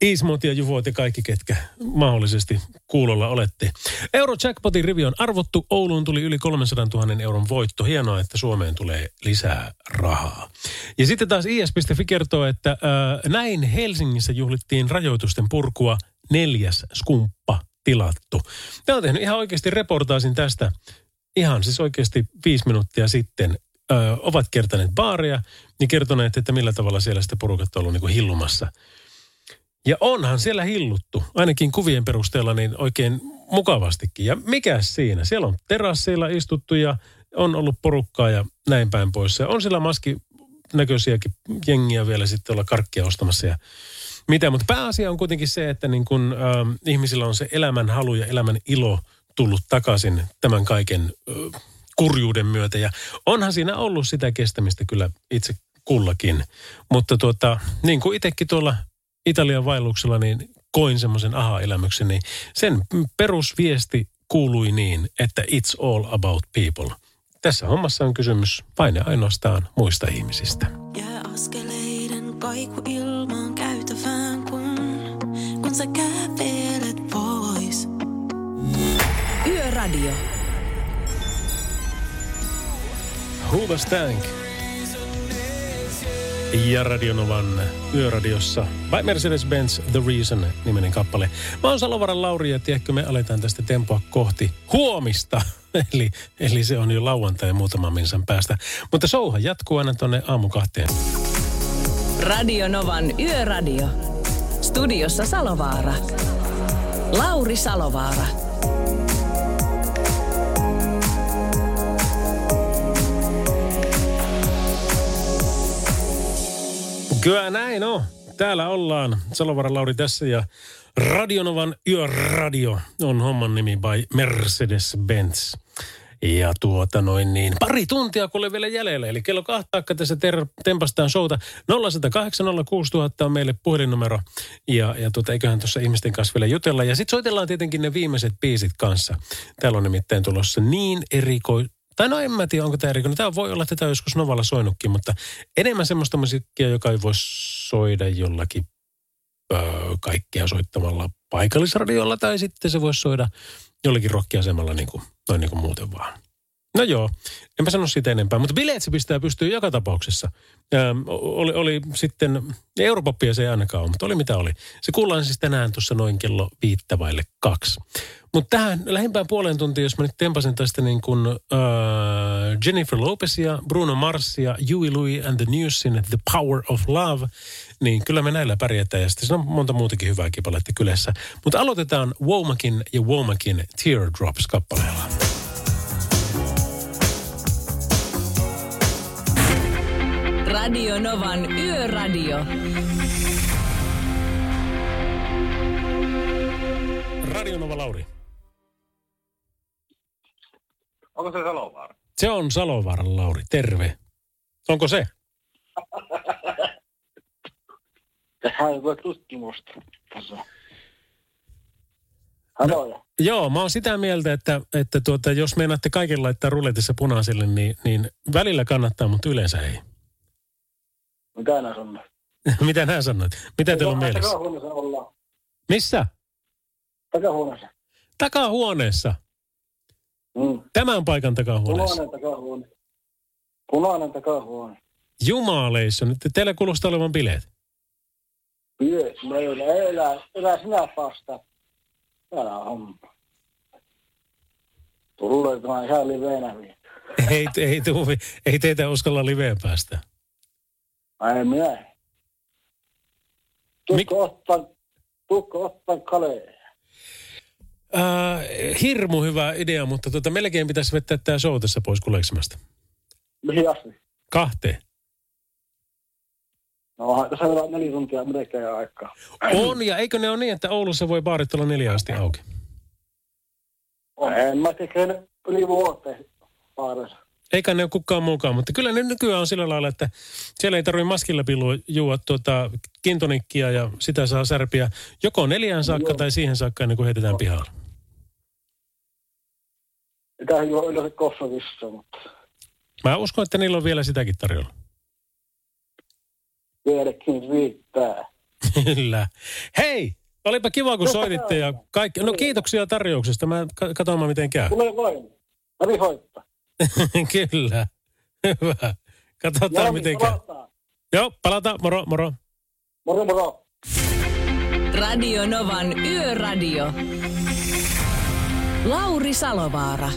Ismot ja Juvoit ja kaikki, ketkä mahdollisesti kuulolla olette. Eurojackpotin rivi on arvottu. Ouluun tuli yli 300 000 euron voitto. Hienoa, että Suomeen tulee lisää rahaa. Ja sitten taas is.fi kertoo, että äh, näin Helsingissä juhlittiin rajoitusten purkua neljäs skumppa tilattu. Ne on tehnyt ihan oikeasti reportaasin tästä ihan siis oikeasti viisi minuuttia sitten. Ö, ovat kertaneet baaria ja kertoneet, että millä tavalla siellä sitten porukat on ollut niin kuin hillumassa. Ja onhan siellä hilluttu, ainakin kuvien perusteella niin oikein mukavastikin. Ja mikä siinä? Siellä on terasseilla istuttu ja on ollut porukkaa ja näin päin pois. Ja on siellä maski näköisiäkin jengiä vielä sitten olla karkkia ostamassa ja mitä. Mutta pääasia on kuitenkin se, että niin kun, äh, ihmisillä on se elämän halu ja elämän ilo tullut takaisin tämän kaiken äh, kurjuuden myötä. Ja onhan siinä ollut sitä kestämistä kyllä itse kullakin. Mutta tuota, niin kuin itsekin tuolla Italian vaelluksella, niin koin semmoisen aha-elämyksen, niin sen perusviesti kuului niin, että it's all about people. Tässä hommassa on kysymys vain ja ainoastaan muista ihmisistä. Jää askeleiden kaiku ilmaan käytävään, kun, kun sä kävelet pois. Yöradio. Hoover Tank. Ja Radionovan yöradiossa by Mercedes-Benz The Reason niminen kappale. Mä oon Salovaran Lauri ja tiedätkö me aletaan tästä tempoa kohti huomista. eli, eli se on jo lauantai muutaman minsan päästä. Mutta souha jatkuu aina tonne aamu kahteen. Radio Novan Yöradio. Studiossa Salovaara. Lauri Salovaara. Kyllä näin on. Täällä ollaan. Salovaran Lauri tässä ja Radionovan Yöradio on homman nimi by Mercedes-Benz. Ja tuota noin niin, pari tuntia kun oli vielä jäljellä. Eli kello kahta akka tässä ter- tempastaan showta. 0806000 on meille puhelinnumero. Ja, ja tuota, eiköhän tuossa ihmisten kanssa vielä jutella. Ja sitten soitellaan tietenkin ne viimeiset biisit kanssa. Täällä on nimittäin tulossa niin eriko... Tai no en mä tiedä, onko tämä erikoinen. Tämä voi olla, tätä joskus Novalla soinutkin, mutta enemmän semmoista musiikkia, joka ei voi soida jollakin öö, kaikkia soittamalla paikallisradiolla tai sitten se voisi soida jollakin rokkiasemalla niin kuin, noin niin kuin muuten vaan. No joo, enpä sano siitä enempää, mutta bileet se pistää pystyy joka tapauksessa. Ähm, oli, oli sitten, Europoppia se ei ainakaan ole, mutta oli mitä oli. Se kuullaan siis tänään tuossa noin kello viittä vaille kaksi. Mutta tähän lähimpään puoleen tuntiin, jos mä nyt tempasin tästä niin kuin äh, Jennifer Lopezia, Bruno Marsia, Huey Louis and the Newsin The Power of Love, niin kyllä me näillä pärjätään. Ja sitten siinä on monta muutakin hyvää kipaletta kylässä. Mutta aloitetaan Womakin ja Womakin Teardrops-kappaleella. Radio Novan Yöradio. Radio Nova Lauri. Onko se Salovaara? Se on Salovaaran Lauri. Terve. Onko se? Tehdään joku tutkimusta. Haloja. Joo, mä oon sitä mieltä, että, että tuota, jos meinaatte kaiken laittaa ruletissa punaiselle, niin, niin välillä kannattaa, mutta yleensä ei. Mitä nää sanoo? Mitä nää sanoit? Mitä teillä on mielessä? Takahuoneessa ollaan. Missä? Takahuoneessa. Takahuoneessa. Mm. Tämän paikan takahuoneessa. Punainen takahuone. Punainen takahuone. Jumaleissa, nyt teillä kuulostaa olevan bileet. Pyö, meillä ei elä, elä sinä vasta. On homma. Tulee tämä ihan liveenä ei, ei, tuu, ei teitä uskalla liveen päästä. Ai minä. Tukko ottaa, tukko ottaa kalee. Äh, hirmu hyvä idea, mutta tota, melkein pitäisi vettää tämä show tässä pois kuleksimasta. Mihin asti? Kahteen. No tässä vielä neljä tuntia melkein aikaa. On, ja eikö ne ole niin, että Oulussa voi baarit olla neljä asti auki? En mä tekee yli vuoteen paarissa. Eikä ne ole kukaan mukaan, mutta kyllä ne nykyään on sillä lailla, että siellä ei tarvitse maskilla pilua juua tuota kintonikkia ja sitä saa särpiä joko neljään saakka Joo. tai siihen saakka ennen kuin heitetään pihalle. Mitä ei ole yleensä kossavissa, mutta Mä uskon, että niillä on vielä sitäkin tarjolla. vieläkin riittää. Kyllä. Hei, olipa kiva kun soititte ja kaikki. No kiitoksia tarjouksesta. Mä ka- katsomaan miten käy. Tulee vain. Läpi hoittaa. Kyllä. Hyvä. Katsotaan Joo, miten käy. palataan. Joo, palataan. Moro, moro. Moro moro. Radio Novan Yöradio. Lauri Salovaara.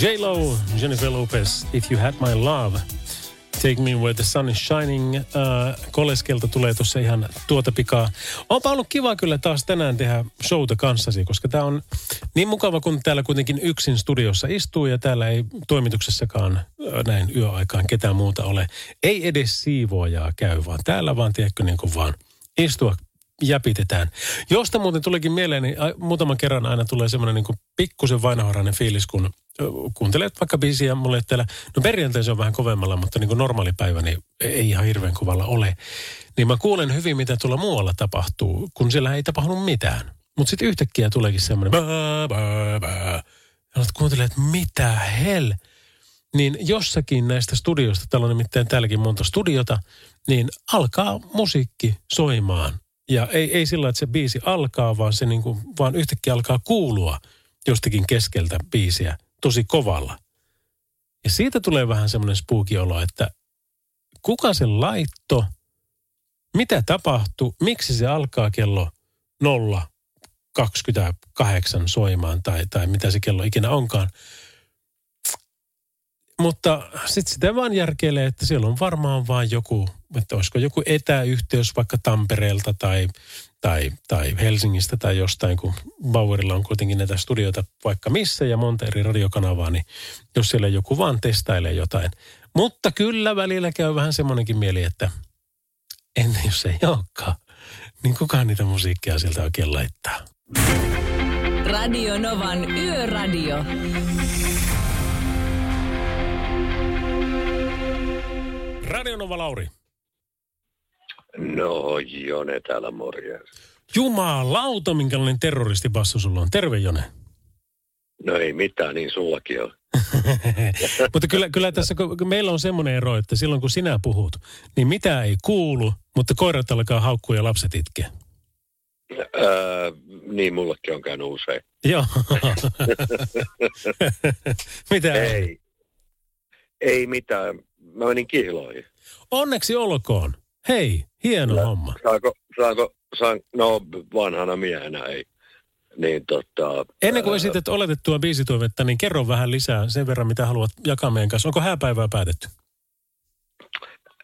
J-Lo, Jennifer Lopez, If You Had My Love. Take Me Where the Sun is Shining. Uh, koleskelta tulee tuossa ihan tuota pikaa. Onpa ollut kiva kyllä taas tänään tehdä showta kanssasi, koska tämä on niin mukava, kun täällä kuitenkin yksin studiossa istuu ja täällä ei toimituksessakaan äh, näin yöaikaan ketään muuta ole. Ei edes siivoojaa käy, vaan täällä vaan, tiedätkö, niin kuin vaan istua jäpitetään. Josta muuten tulikin mieleen, niin muutaman kerran aina tulee semmoinen niin pikkusen vainoharhainen fiilis, kun kuuntelet vaikka biisiä mulle täällä. No perjantai se on vähän kovemmalla, mutta niin kuin normaali päivä niin ei ihan hirveän kovalla ole. Niin mä kuulen hyvin, mitä tuolla muualla tapahtuu, kun siellä ei tapahdu mitään. Mutta sitten yhtäkkiä tuleekin semmoinen. Ja olet kuuntelee, että mitä hell. Niin jossakin näistä studioista, täällä on nimittäin täälläkin monta studiota, niin alkaa musiikki soimaan. Ja ei, ei sillä, että se biisi alkaa, vaan se niin kuin, vaan yhtäkkiä alkaa kuulua jostakin keskeltä biisiä tosi kovalla. Ja siitä tulee vähän semmoinen spooky olo, että kuka se laitto, mitä tapahtuu, miksi se alkaa kello 028 soimaan tai, tai mitä se kello ikinä onkaan. Mutta sitten sitä vaan järkeilee, että siellä on varmaan vaan joku, että olisiko joku etäyhteys vaikka Tampereelta tai, tai, tai Helsingistä tai jostain, kun Bauerilla on kuitenkin näitä studioita vaikka missä ja monta eri radiokanavaa, niin jos siellä joku vaan testailee jotain. Mutta kyllä välillä käy vähän semmoinenkin mieli, että entä jos ei olekaan, niin kukaan niitä musiikkia sieltä oikein laittaa. Radio Novan Yöradio. Radionova Lauri. No, Jone täällä morjens. Jumalauta, minkälainen terroristibassu sulla on. Terve Jone. No ei mitään, niin sullakin on. mutta kyllä, kyllä tässä, kun meillä on semmoinen ero, että silloin kun sinä puhut, niin mitä ei kuulu, mutta koirat alkaa haukkua ja lapset itkeä. Öö, niin, mullekin on käynyt usein. Joo. mitä? Ei. Ei mitään. Mä menin kihloihin. Onneksi olkoon. Hei, hieno homma. Saako, saako, saan, no vanhana miehenä ei. Niin tota... Ennen kuin esität oletettua biisitoivetta, niin kerro vähän lisää sen verran, mitä haluat jakaa meidän kanssa. Onko hääpäivää päätetty?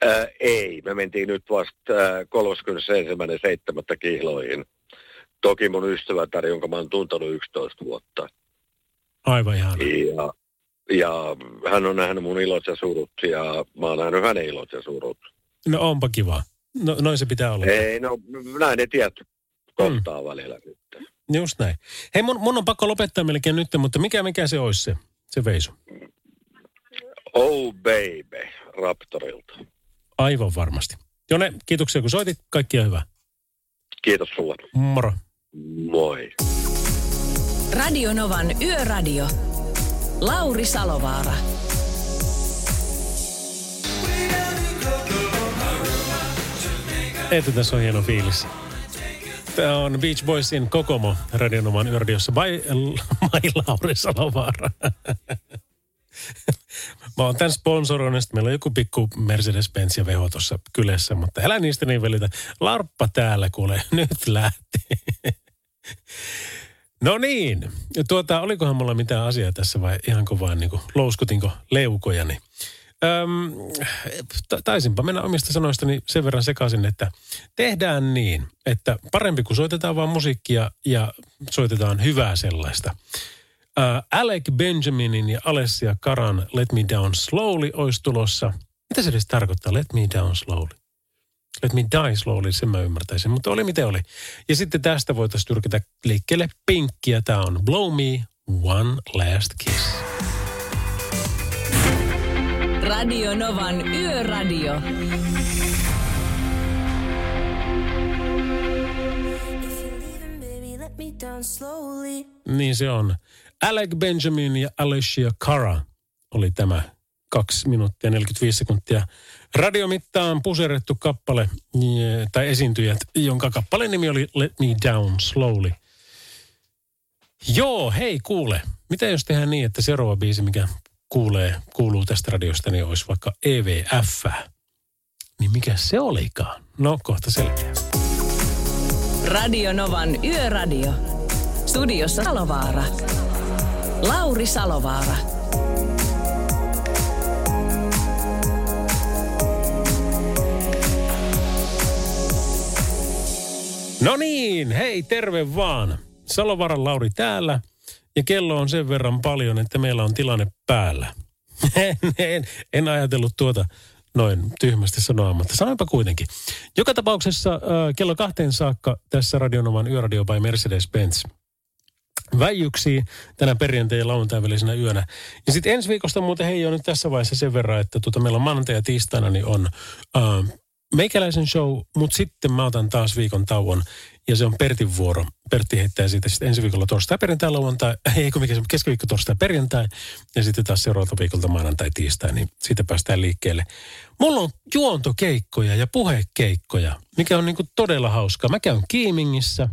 Ää, ei, me mentiin nyt vasta ää, 31.7. kihloihin. Toki mun ystävätär, jonka mä oon tuntenut 11 vuotta. Aivan ihan. Ja, ja hän on nähnyt mun ilot ja surut ja mä oon nähnyt hänen ilot ja surut. No onpa kiva. No, noin se pitää olla. Ei, no näin ne tiedät kohtaa mm. välillä nyt. Just näin. Hei, mun, mun on pakko lopettaa melkein nyt, mutta mikä, mikä se olisi se, se veisu? Oh baby, Raptorilta. Aivan varmasti. Jone, kiitoksia kun soitit. Kaikkia hyvää. Kiitos sulle. Moro. Moi. Radio Novan Yöradio. Lauri Salovaara. Että tässä on hieno fiilis. Tämä on Beach Boysin Kokomo radionoman yöradiossa by Mai Lauri Salovaara. Mä oon tämän sponsoroinut, meillä on joku pikku Mercedes-Benz ja veho tuossa kylässä, mutta älä niistä niin välitä. Larppa täällä kuule, nyt lähti. No niin, tuota, olikohan mulla mitään asiaa tässä vai ihanko vaan niin kuin, louskutinko leukojani? Öm, ta- taisinpa mennä omista sanoistani sen verran sekaisin, että tehdään niin, että parempi kuin soitetaan vaan musiikkia ja soitetaan hyvää sellaista. Ää, Alec Benjaminin ja Alessia Karan Let Me Down Slowly olisi tulossa. Mitä se edes tarkoittaa, Let Me Down Slowly? Let Me Die Slowly, sen mä ymmärtäisin, mutta oli miten oli. Ja sitten tästä voitaisiin tyrkätä liikkeelle pinkkiä. Tämä on Blow Me One Last Kiss. Radio Novan Yöradio. Niin se on. Alec Benjamin ja Alicia Cara oli tämä 2 minuuttia 45 sekuntia. Radiomittaan puserrettu kappale, eh, tai esiintyjät, jonka kappaleen nimi oli Let Me Down Slowly. Joo, hei kuule. Mitä jos tehdään niin, että seuraava biisi, mikä kuulee, kuuluu tästä radiosta, niin olisi vaikka EVF. Niin mikä se olikaan? No, kohta selkeä. Radio Novan Yöradio. Studiossa Salovaara. Lauri Salovaara. No niin, hei terve vaan. Salovaran Lauri täällä ja kello on sen verran paljon, että meillä on tilanne päällä. en, en, en ajatellut tuota noin tyhmästi sanoa, mutta sanoinpa kuitenkin. Joka tapauksessa äh, kello kahteen saakka tässä Radionovan Yöradio by Mercedes-Benz väijyksiä tänä perjantai- ja lauantai välisenä yönä. Ja sitten ensi viikosta muuten hei on nyt tässä vaiheessa sen verran, että tuota, meillä on maanantai ja tiistaina niin on äh, meikäläisen show, mutta sitten mä otan taas viikon tauon ja se on Pertin vuoro. Pertti heittää siitä sitten ensi viikolla torstai, perjantai, lauantai, ei kun mikä se keskiviikko, torstai, perjantai ja sitten taas seuraavalta viikolta maanantai, tiistai, niin siitä päästään liikkeelle. Mulla on juontokeikkoja ja puhekeikkoja, mikä on niinku todella hauskaa. Mä käyn Kiimingissä,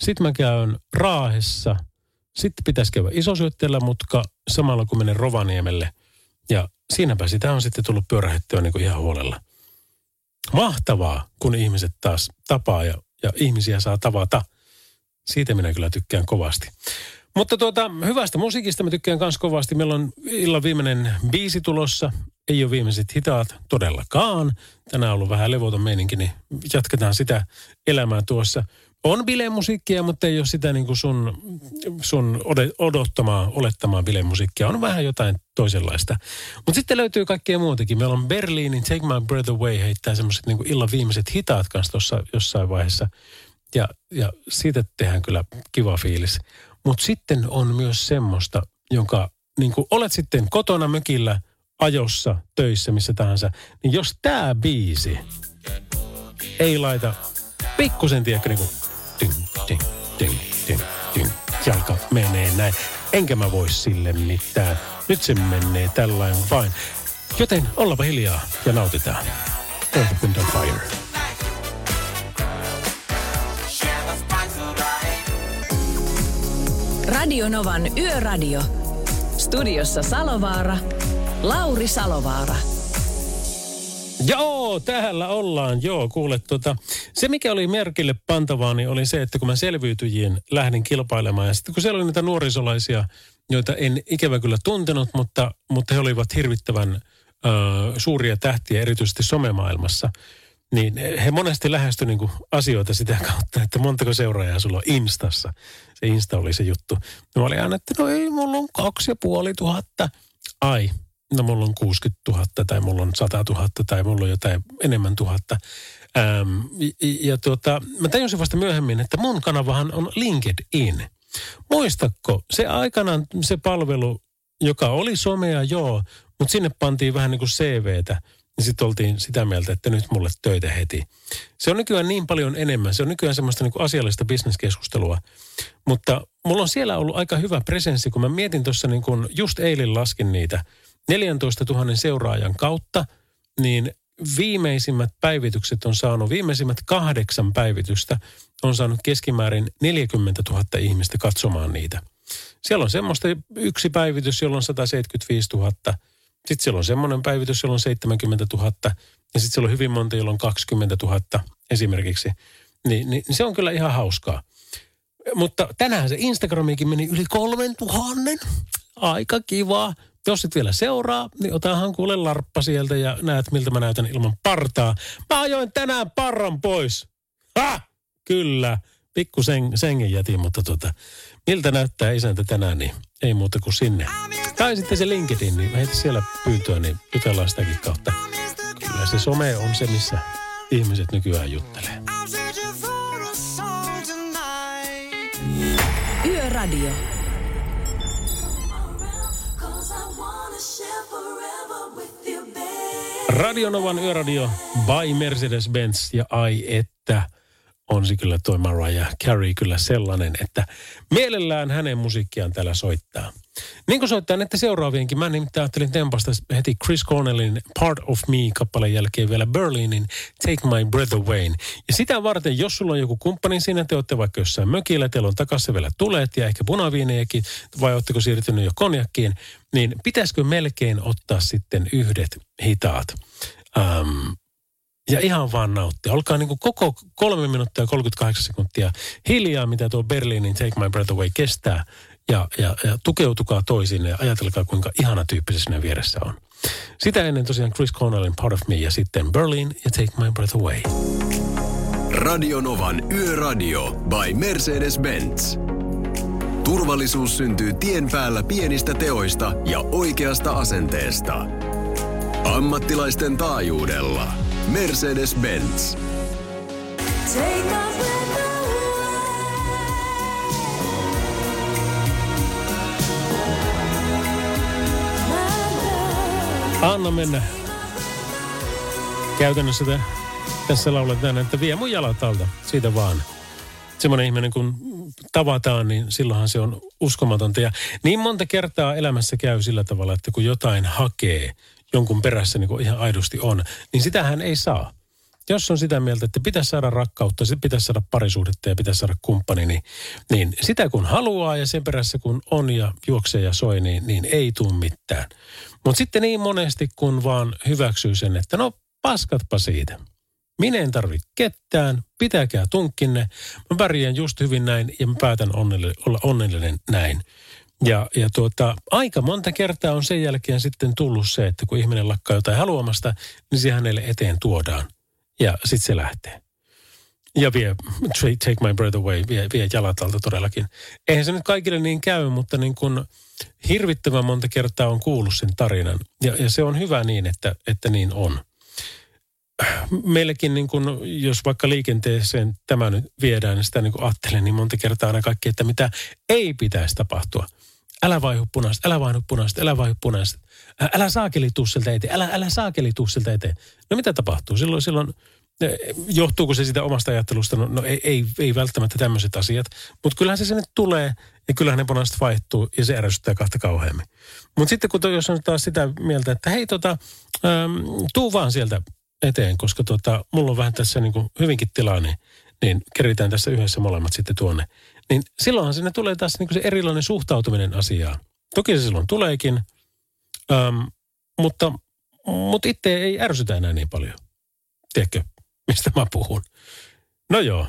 sitten mä käyn Raahessa, sitten pitäisi käydä isosyötteellä mutka samalla kun menen Rovaniemelle. Ja siinäpä sitä on sitten tullut pyörähettyä niin kuin ihan huolella. Mahtavaa, kun ihmiset taas tapaa ja, ja ihmisiä saa tavata. Siitä minä kyllä tykkään kovasti. Mutta tuota, hyvästä musiikista mä tykkään myös kovasti. Meillä on illan viimeinen biisi tulossa. Ei ole viimeiset hitaat todellakaan. Tänään on ollut vähän levoton meininki, niin jatketaan sitä elämää tuossa. On bilemusiikkia, mutta ei ole sitä niin kuin sun, sun odottamaa, olettamaa bilemusiikkia. On vähän jotain toisenlaista. Mutta sitten löytyy kaikkea muutakin. Meillä on Berliinin Take My Breath Away heittää semmoiset niin illan viimeiset hitaat kanssa tuossa jossain vaiheessa. Ja, ja siitä tehdään kyllä kiva fiilis. Mutta sitten on myös semmoista, jonka niin kuin olet sitten kotona mökillä, ajossa, töissä, missä tahansa, niin jos tämä biisi ei laita pikkusen, tiedätkö, niin kuin jalka menee näin. Enkä mä voi sille mitään. Nyt se menee tällainen vain. Joten ollapa hiljaa ja nautitaan. Earth, Wind Fire. Radio Novan Yöradio. Studiossa Salovaara. Lauri Salovaara. Joo, täällä ollaan. Joo, kuule, tota, se mikä oli merkille pantavaa, niin oli se, että kun mä selviytyjien lähdin kilpailemaan ja sitten kun siellä oli niitä nuorisolaisia, joita en ikävä kyllä tuntenut, mutta, mutta he olivat hirvittävän ö, suuria tähtiä erityisesti somemaailmassa, niin he monesti lähestyi niin asioita sitä kautta, että montako seuraajaa sulla on Instassa. Se Insta oli se juttu. No mä olin aina, että no ei, mulla on kaksi ja puoli tuhatta. Ai, no mulla on 60 000 tai mulla on 100 000 tai mulla on jotain enemmän tuhatta. Ähm, ja, ja tuota, mä tajusin vasta myöhemmin, että mun kanavahan on LinkedIn. Muistatko, se aikanaan se palvelu, joka oli somea, joo, mutta sinne pantiin vähän niin kuin CVtä. Ja sitten oltiin sitä mieltä, että nyt mulle töitä heti. Se on nykyään niin paljon enemmän. Se on nykyään semmoista niin kuin asiallista bisneskeskustelua. Mutta mulla on siellä ollut aika hyvä presenssi, kun mä mietin tuossa niin kuin just eilen laskin niitä – 14 000 seuraajan kautta, niin viimeisimmät päivitykset on saanut, viimeisimmät kahdeksan päivitystä on saanut keskimäärin 40 000 ihmistä katsomaan niitä. Siellä on semmoista yksi päivitys, jolla on 175 000. Sitten siellä on semmoinen päivitys, jolla on 70 000. Ja sitten siellä on hyvin monta, jolla on 20 000 esimerkiksi. Niin, niin se on kyllä ihan hauskaa. Mutta tänään se Instagramikin meni yli kolmen tuhannen. Aika kivaa. Jos sit vielä seuraa, niin otahan kuule larppa sieltä ja näet, miltä mä näytän ilman partaa. Mä ajoin tänään parran pois. Ha! Kyllä. Pikku sen, sengen jätin, mutta tota, miltä näyttää isäntä tänään, niin ei muuta kuin sinne. Tai sitten se LinkedIn, niin heitä siellä pyyntöä, niin jutellaan sitäkin kautta. Kyllä se some on se, missä ihmiset nykyään juttelee. Yöradio. Radionovan yöradio by Mercedes-Benz ja ai että on se kyllä toi Mariah Carey kyllä sellainen, että mielellään hänen musiikkiaan täällä soittaa. Niin kuin soittaa että seuraavienkin, mä nimittäin ajattelin tempasta heti Chris Cornellin Part of Me-kappaleen jälkeen vielä Berlinin Take My Breath Away. Ja sitä varten, jos sulla on joku kumppani siinä, te olette vaikka jossain mökillä, teillä on takassa vielä tulet ja ehkä punaviinejäkin, vai oletteko siirtynyt jo konjakkiin, niin pitäisikö melkein ottaa sitten yhdet hitaat? Um, ja ihan vaan nauttia. Olkaa niin kuin koko kolme minuuttia ja 38 sekuntia hiljaa, mitä tuo Berliinin Take My Breath Away kestää. Ja, ja, ja tukeutukaa toisiinne ja ajatelkaa, kuinka ihana tyyppi se sinne vieressä on. Sitä ennen tosiaan Chris Cornellin Part of Me ja sitten Berlin ja Take My Breath Away. Radionovan Yöradio by Mercedes-Benz. Turvallisuus syntyy tien päällä pienistä teoista ja oikeasta asenteesta. Ammattilaisten taajuudella. Mercedes-Benz. Anna mennä. Käytännössä te, tässä lauletaan, että vie mun jalat alta. Siitä vaan. Semmoinen ihminen, kun tavataan, niin silloinhan se on uskomatonta. Ja niin monta kertaa elämässä käy sillä tavalla, että kun jotain hakee jonkun perässä niin kuin ihan aidosti on, niin sitähän ei saa. Jos on sitä mieltä, että pitäisi saada rakkautta, sitten pitäisi saada parisuhdetta ja pitäisi saada kumppani, niin, niin sitä kun haluaa ja sen perässä kun on ja juoksee ja soi, niin, niin ei tule mitään. Mutta sitten niin monesti kun vaan hyväksyy sen, että no paskatpa siitä. Minä en tarvi ketään, pitäkää tunkkinne. Mä pärjään just hyvin näin ja mä päätän onnellinen, olla onnellinen näin. Ja, ja tuota, aika monta kertaa on sen jälkeen sitten tullut se, että kun ihminen lakkaa jotain haluamasta, niin se hänelle eteen tuodaan. Ja sitten se lähtee. Ja vie, take my breath away, vie, vie jalat alta todellakin. Eihän se nyt kaikille niin käy, mutta niin kun hirvittävän monta kertaa on kuullut sen tarinan. Ja, ja se on hyvä niin, että, että niin on meilläkin, niin kun, jos vaikka liikenteeseen tämä nyt viedään, niin sitä niin kuin ajattelen niin monta kertaa aina kaikki, että mitä ei pitäisi tapahtua. Älä vaihu punaista, älä vaihu punaista, älä vaihu punaista. Älä saakeli tuu sieltä eteen, älä, älä saakeli tuu sieltä eteen. No mitä tapahtuu? Silloin, silloin johtuuko se sitä omasta ajattelusta? No, no ei, ei, ei välttämättä tämmöiset asiat. Mutta kyllähän se sinne tulee ja kyllähän ne punaiset vaihtuu ja se ärsyttää kahta kauheammin. Mutta sitten kun to, jos on taas sitä mieltä, että hei tota, äm, tuu vaan sieltä eteen, koska tota, mulla on vähän tässä niin kuin hyvinkin tilaa, niin, niin keritään tässä yhdessä molemmat sitten tuonne. Niin silloinhan sinne tulee taas niin kuin se erilainen suhtautuminen asiaan. Toki se silloin tuleekin, äm, mutta, mutta itse ei ärsytä enää niin paljon. Tiedätkö, mistä mä puhun? No joo,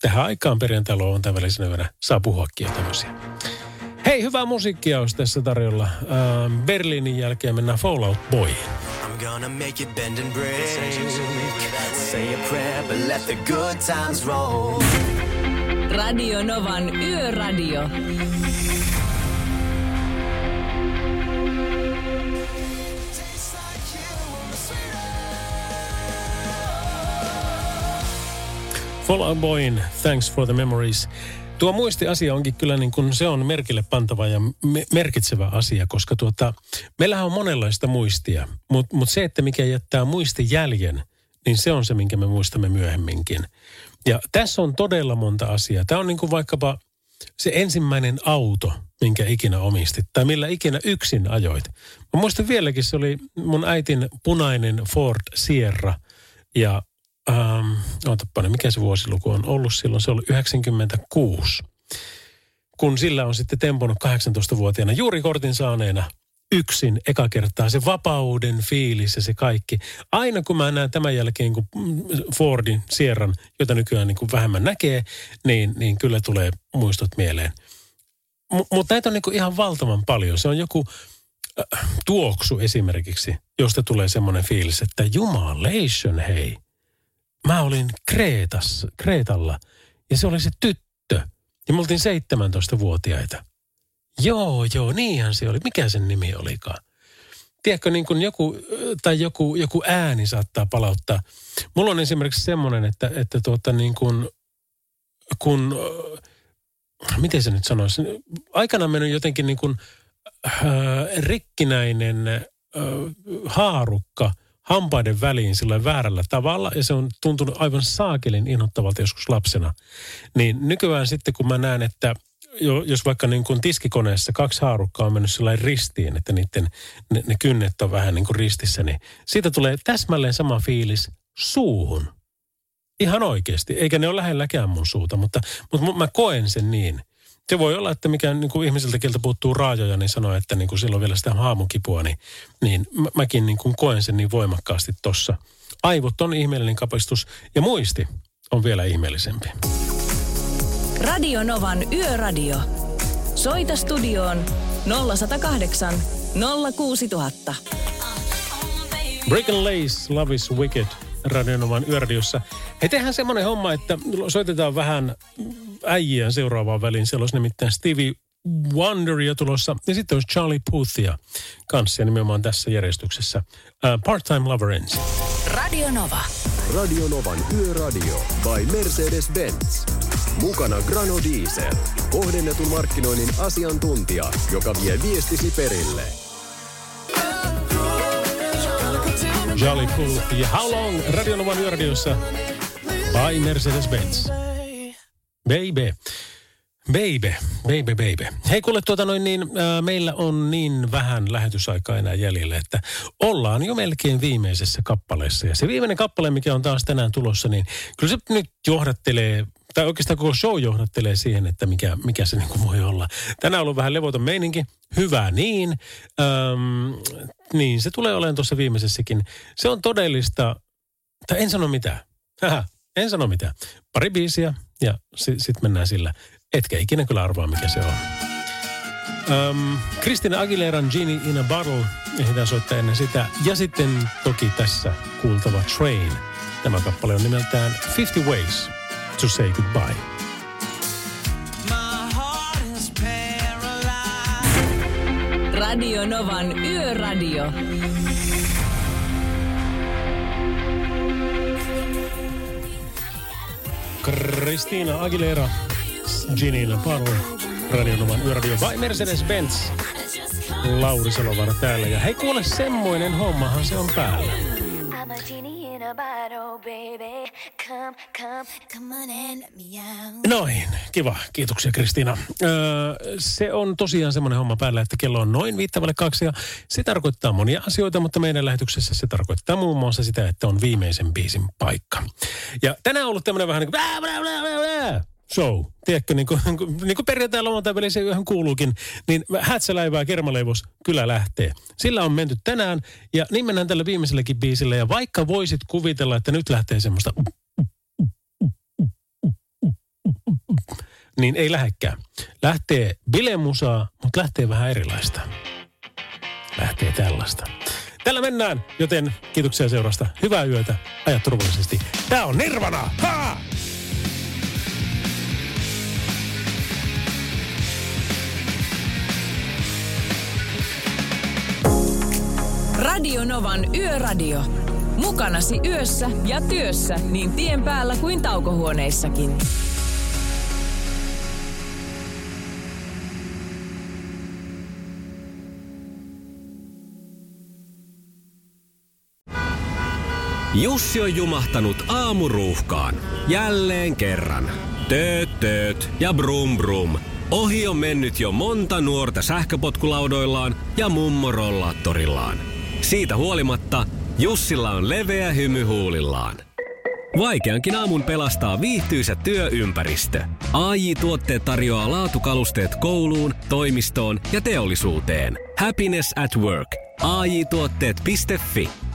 tähän aikaan perjantailla on tämän välisenä vielä saa puhuakin jo tämmöisiä. Hei, hyvää musiikkia olisi tässä tarjolla. Ähm, Berliinin jälkeen mennään Fallout Boyin. I'm gonna make it bend and break. Say a prayer, but let the good times roll. Radio Novan Yöradio. Fall Out Boyin, thanks for the memories. Tuo muistiasia onkin kyllä niin kuin se on merkille pantava ja me- merkitsevä asia, koska tuota, meillähän on monenlaista muistia, mutta mut se, että mikä jättää muistijäljen, niin se on se, minkä me muistamme myöhemminkin. Ja tässä on todella monta asiaa. Tämä on niin kuin vaikkapa se ensimmäinen auto, minkä ikinä omistit, tai millä ikinä yksin ajoit. Mä muistan vieläkin, se oli mun äitin punainen Ford Sierra, ja ähm, ootapa, niin mikä se vuosiluku on ollut silloin, se oli 96. Kun sillä on sitten temponut 18-vuotiaana juuri kortin saaneena yksin eka kertaa se vapauden fiilis ja se kaikki. Aina kun mä näen tämän jälkeen kun Fordin Sierran, jota nykyään niin kuin vähemmän näkee, niin, niin kyllä tulee muistot mieleen. M- mutta näitä on niin kuin ihan valtavan paljon. Se on joku äh, tuoksu esimerkiksi, josta tulee semmoinen fiilis, että jumalation hei – mä olin Kreetas, Kreetalla ja se oli se tyttö. Ja me oltiin 17-vuotiaita. Joo, joo, niinhän se oli. Mikä sen nimi olikaan? Tiedätkö, niin kuin joku, tai joku, joku ääni saattaa palauttaa. Mulla on esimerkiksi semmoinen, että, että tuota niin kuin, kun, miten se nyt sanoisi, aikana mennyt jotenkin niin kuin äh, rikkinäinen äh, haarukka – hampaiden väliin sillä väärällä tavalla ja se on tuntunut aivan saakelin inhottavalta joskus lapsena. Niin nykyään sitten kun mä näen, että jos vaikka niin kuin tiskikoneessa kaksi haarukkaa on mennyt sellainen ristiin, että niiden, ne, ne kynnet on vähän niin kuin ristissä, niin siitä tulee täsmälleen sama fiilis suuhun. Ihan oikeasti. Eikä ne ole lähelläkään mun suuta, mutta, mutta mä koen sen niin. Se voi olla, että mikä niin kuin ihmiseltä, keltä puuttuu raajoja, niin sanoo, että niin kuin silloin vielä sitä haamukipua, niin, niin mä, mäkin niin kuin koen sen niin voimakkaasti tossa. Aivot on ihmeellinen kapistus ja muisti on vielä ihmeellisempi. Radio Novan Yöradio. Soita studioon 0108 06000. Break and Lace, Love is Wicked, Radionovan yöradiossa. He tehdään semmoinen homma, että soitetaan vähän äijiä seuraavaan väliin. Siellä olisi nimittäin Stevie Wonderia tulossa ja sitten olisi Charlie Puthia kanssa ja nimenomaan tässä järjestyksessä. Uh, Part-Time Lover ensin. Radio Nova. Radio Novan Yöradio by Mercedes-Benz. Mukana Grano Diesel. Kohdennetun markkinoinnin asiantuntija, joka vie viestisi perille. Jolly Puth ja How Long Radionovan yöradiossa by Mercedes-Benz. Baby. Baby, baby, baby. Hei kuule tuota noin niin, äh, meillä on niin vähän lähetysaikaa enää jäljellä, että ollaan jo melkein viimeisessä kappaleessa. Ja se viimeinen kappale, mikä on taas tänään tulossa, niin kyllä se nyt johdattelee, tai oikeastaan koko show johdattelee siihen, että mikä, mikä se niin voi olla. Tänään on ollut vähän levoton meininki, hyvä niin. Öm, niin, se tulee olemaan tuossa viimeisessäkin. Se on todellista, tai en sano mitään. Haha, en sano mitään. Pari biisiä ja sitten sit mennään sillä. Etkä ikinä kyllä arvaa, mikä se on. Um, Kristina Aguileran Genie in a Bottle ehditään soittaa ennen sitä. Ja sitten toki tässä kuultava Train. Tämä kappale on nimeltään 50 Ways to Say Goodbye. Radio Novan Yöradio. Kristiina Aguilera, Genie in a Bottle, Radionovan yöradio vai Mercedes-Benz. Lauri Salovara täällä. Ja hei kuule, semmoinen hommahan se on päällä. Noin, kiva. Kiitoksia Kristiina. Öö, se on tosiaan semmoinen homma päällä, että kello on noin viittävälle kaksi ja se tarkoittaa monia asioita, mutta meidän lähetyksessä se tarkoittaa muun muassa sitä, että on viimeisen biisin paikka. Ja tänään on ollut tämmöinen vähän niin kuin show. Tiedätkö, niin kuin, niin kuin perjantai lauantai välissä yöhön kuuluukin, niin hätsäläivää kermaleivos kyllä lähtee. Sillä on menty tänään ja niin mennään tällä viimeiselläkin biisillä ja vaikka voisit kuvitella, että nyt lähtee semmoista niin ei lähekkään. Lähtee bilemusaa, mutta lähtee vähän erilaista. Lähtee tällaista. Tällä mennään, joten kiitoksia seurasta. Hyvää yötä, ajat turvallisesti. Tää on Nirvana! Ha! Radio Novan Yöradio. Mukanasi yössä ja työssä niin tien päällä kuin taukohuoneissakin. Jussi on jumahtanut aamuruuhkaan. Jälleen kerran. Tööt, tööt ja brum brum. Ohi on mennyt jo monta nuorta sähköpotkulaudoillaan ja mummorollaattorillaan. Siitä huolimatta Jussilla on leveä hymy huulillaan. Vaikeankin aamun pelastaa viihtyisä työympäristö. AI Tuotteet tarjoaa laatukalusteet kouluun, toimistoon ja teollisuuteen. Happiness at work. AJ-tuotteet.fi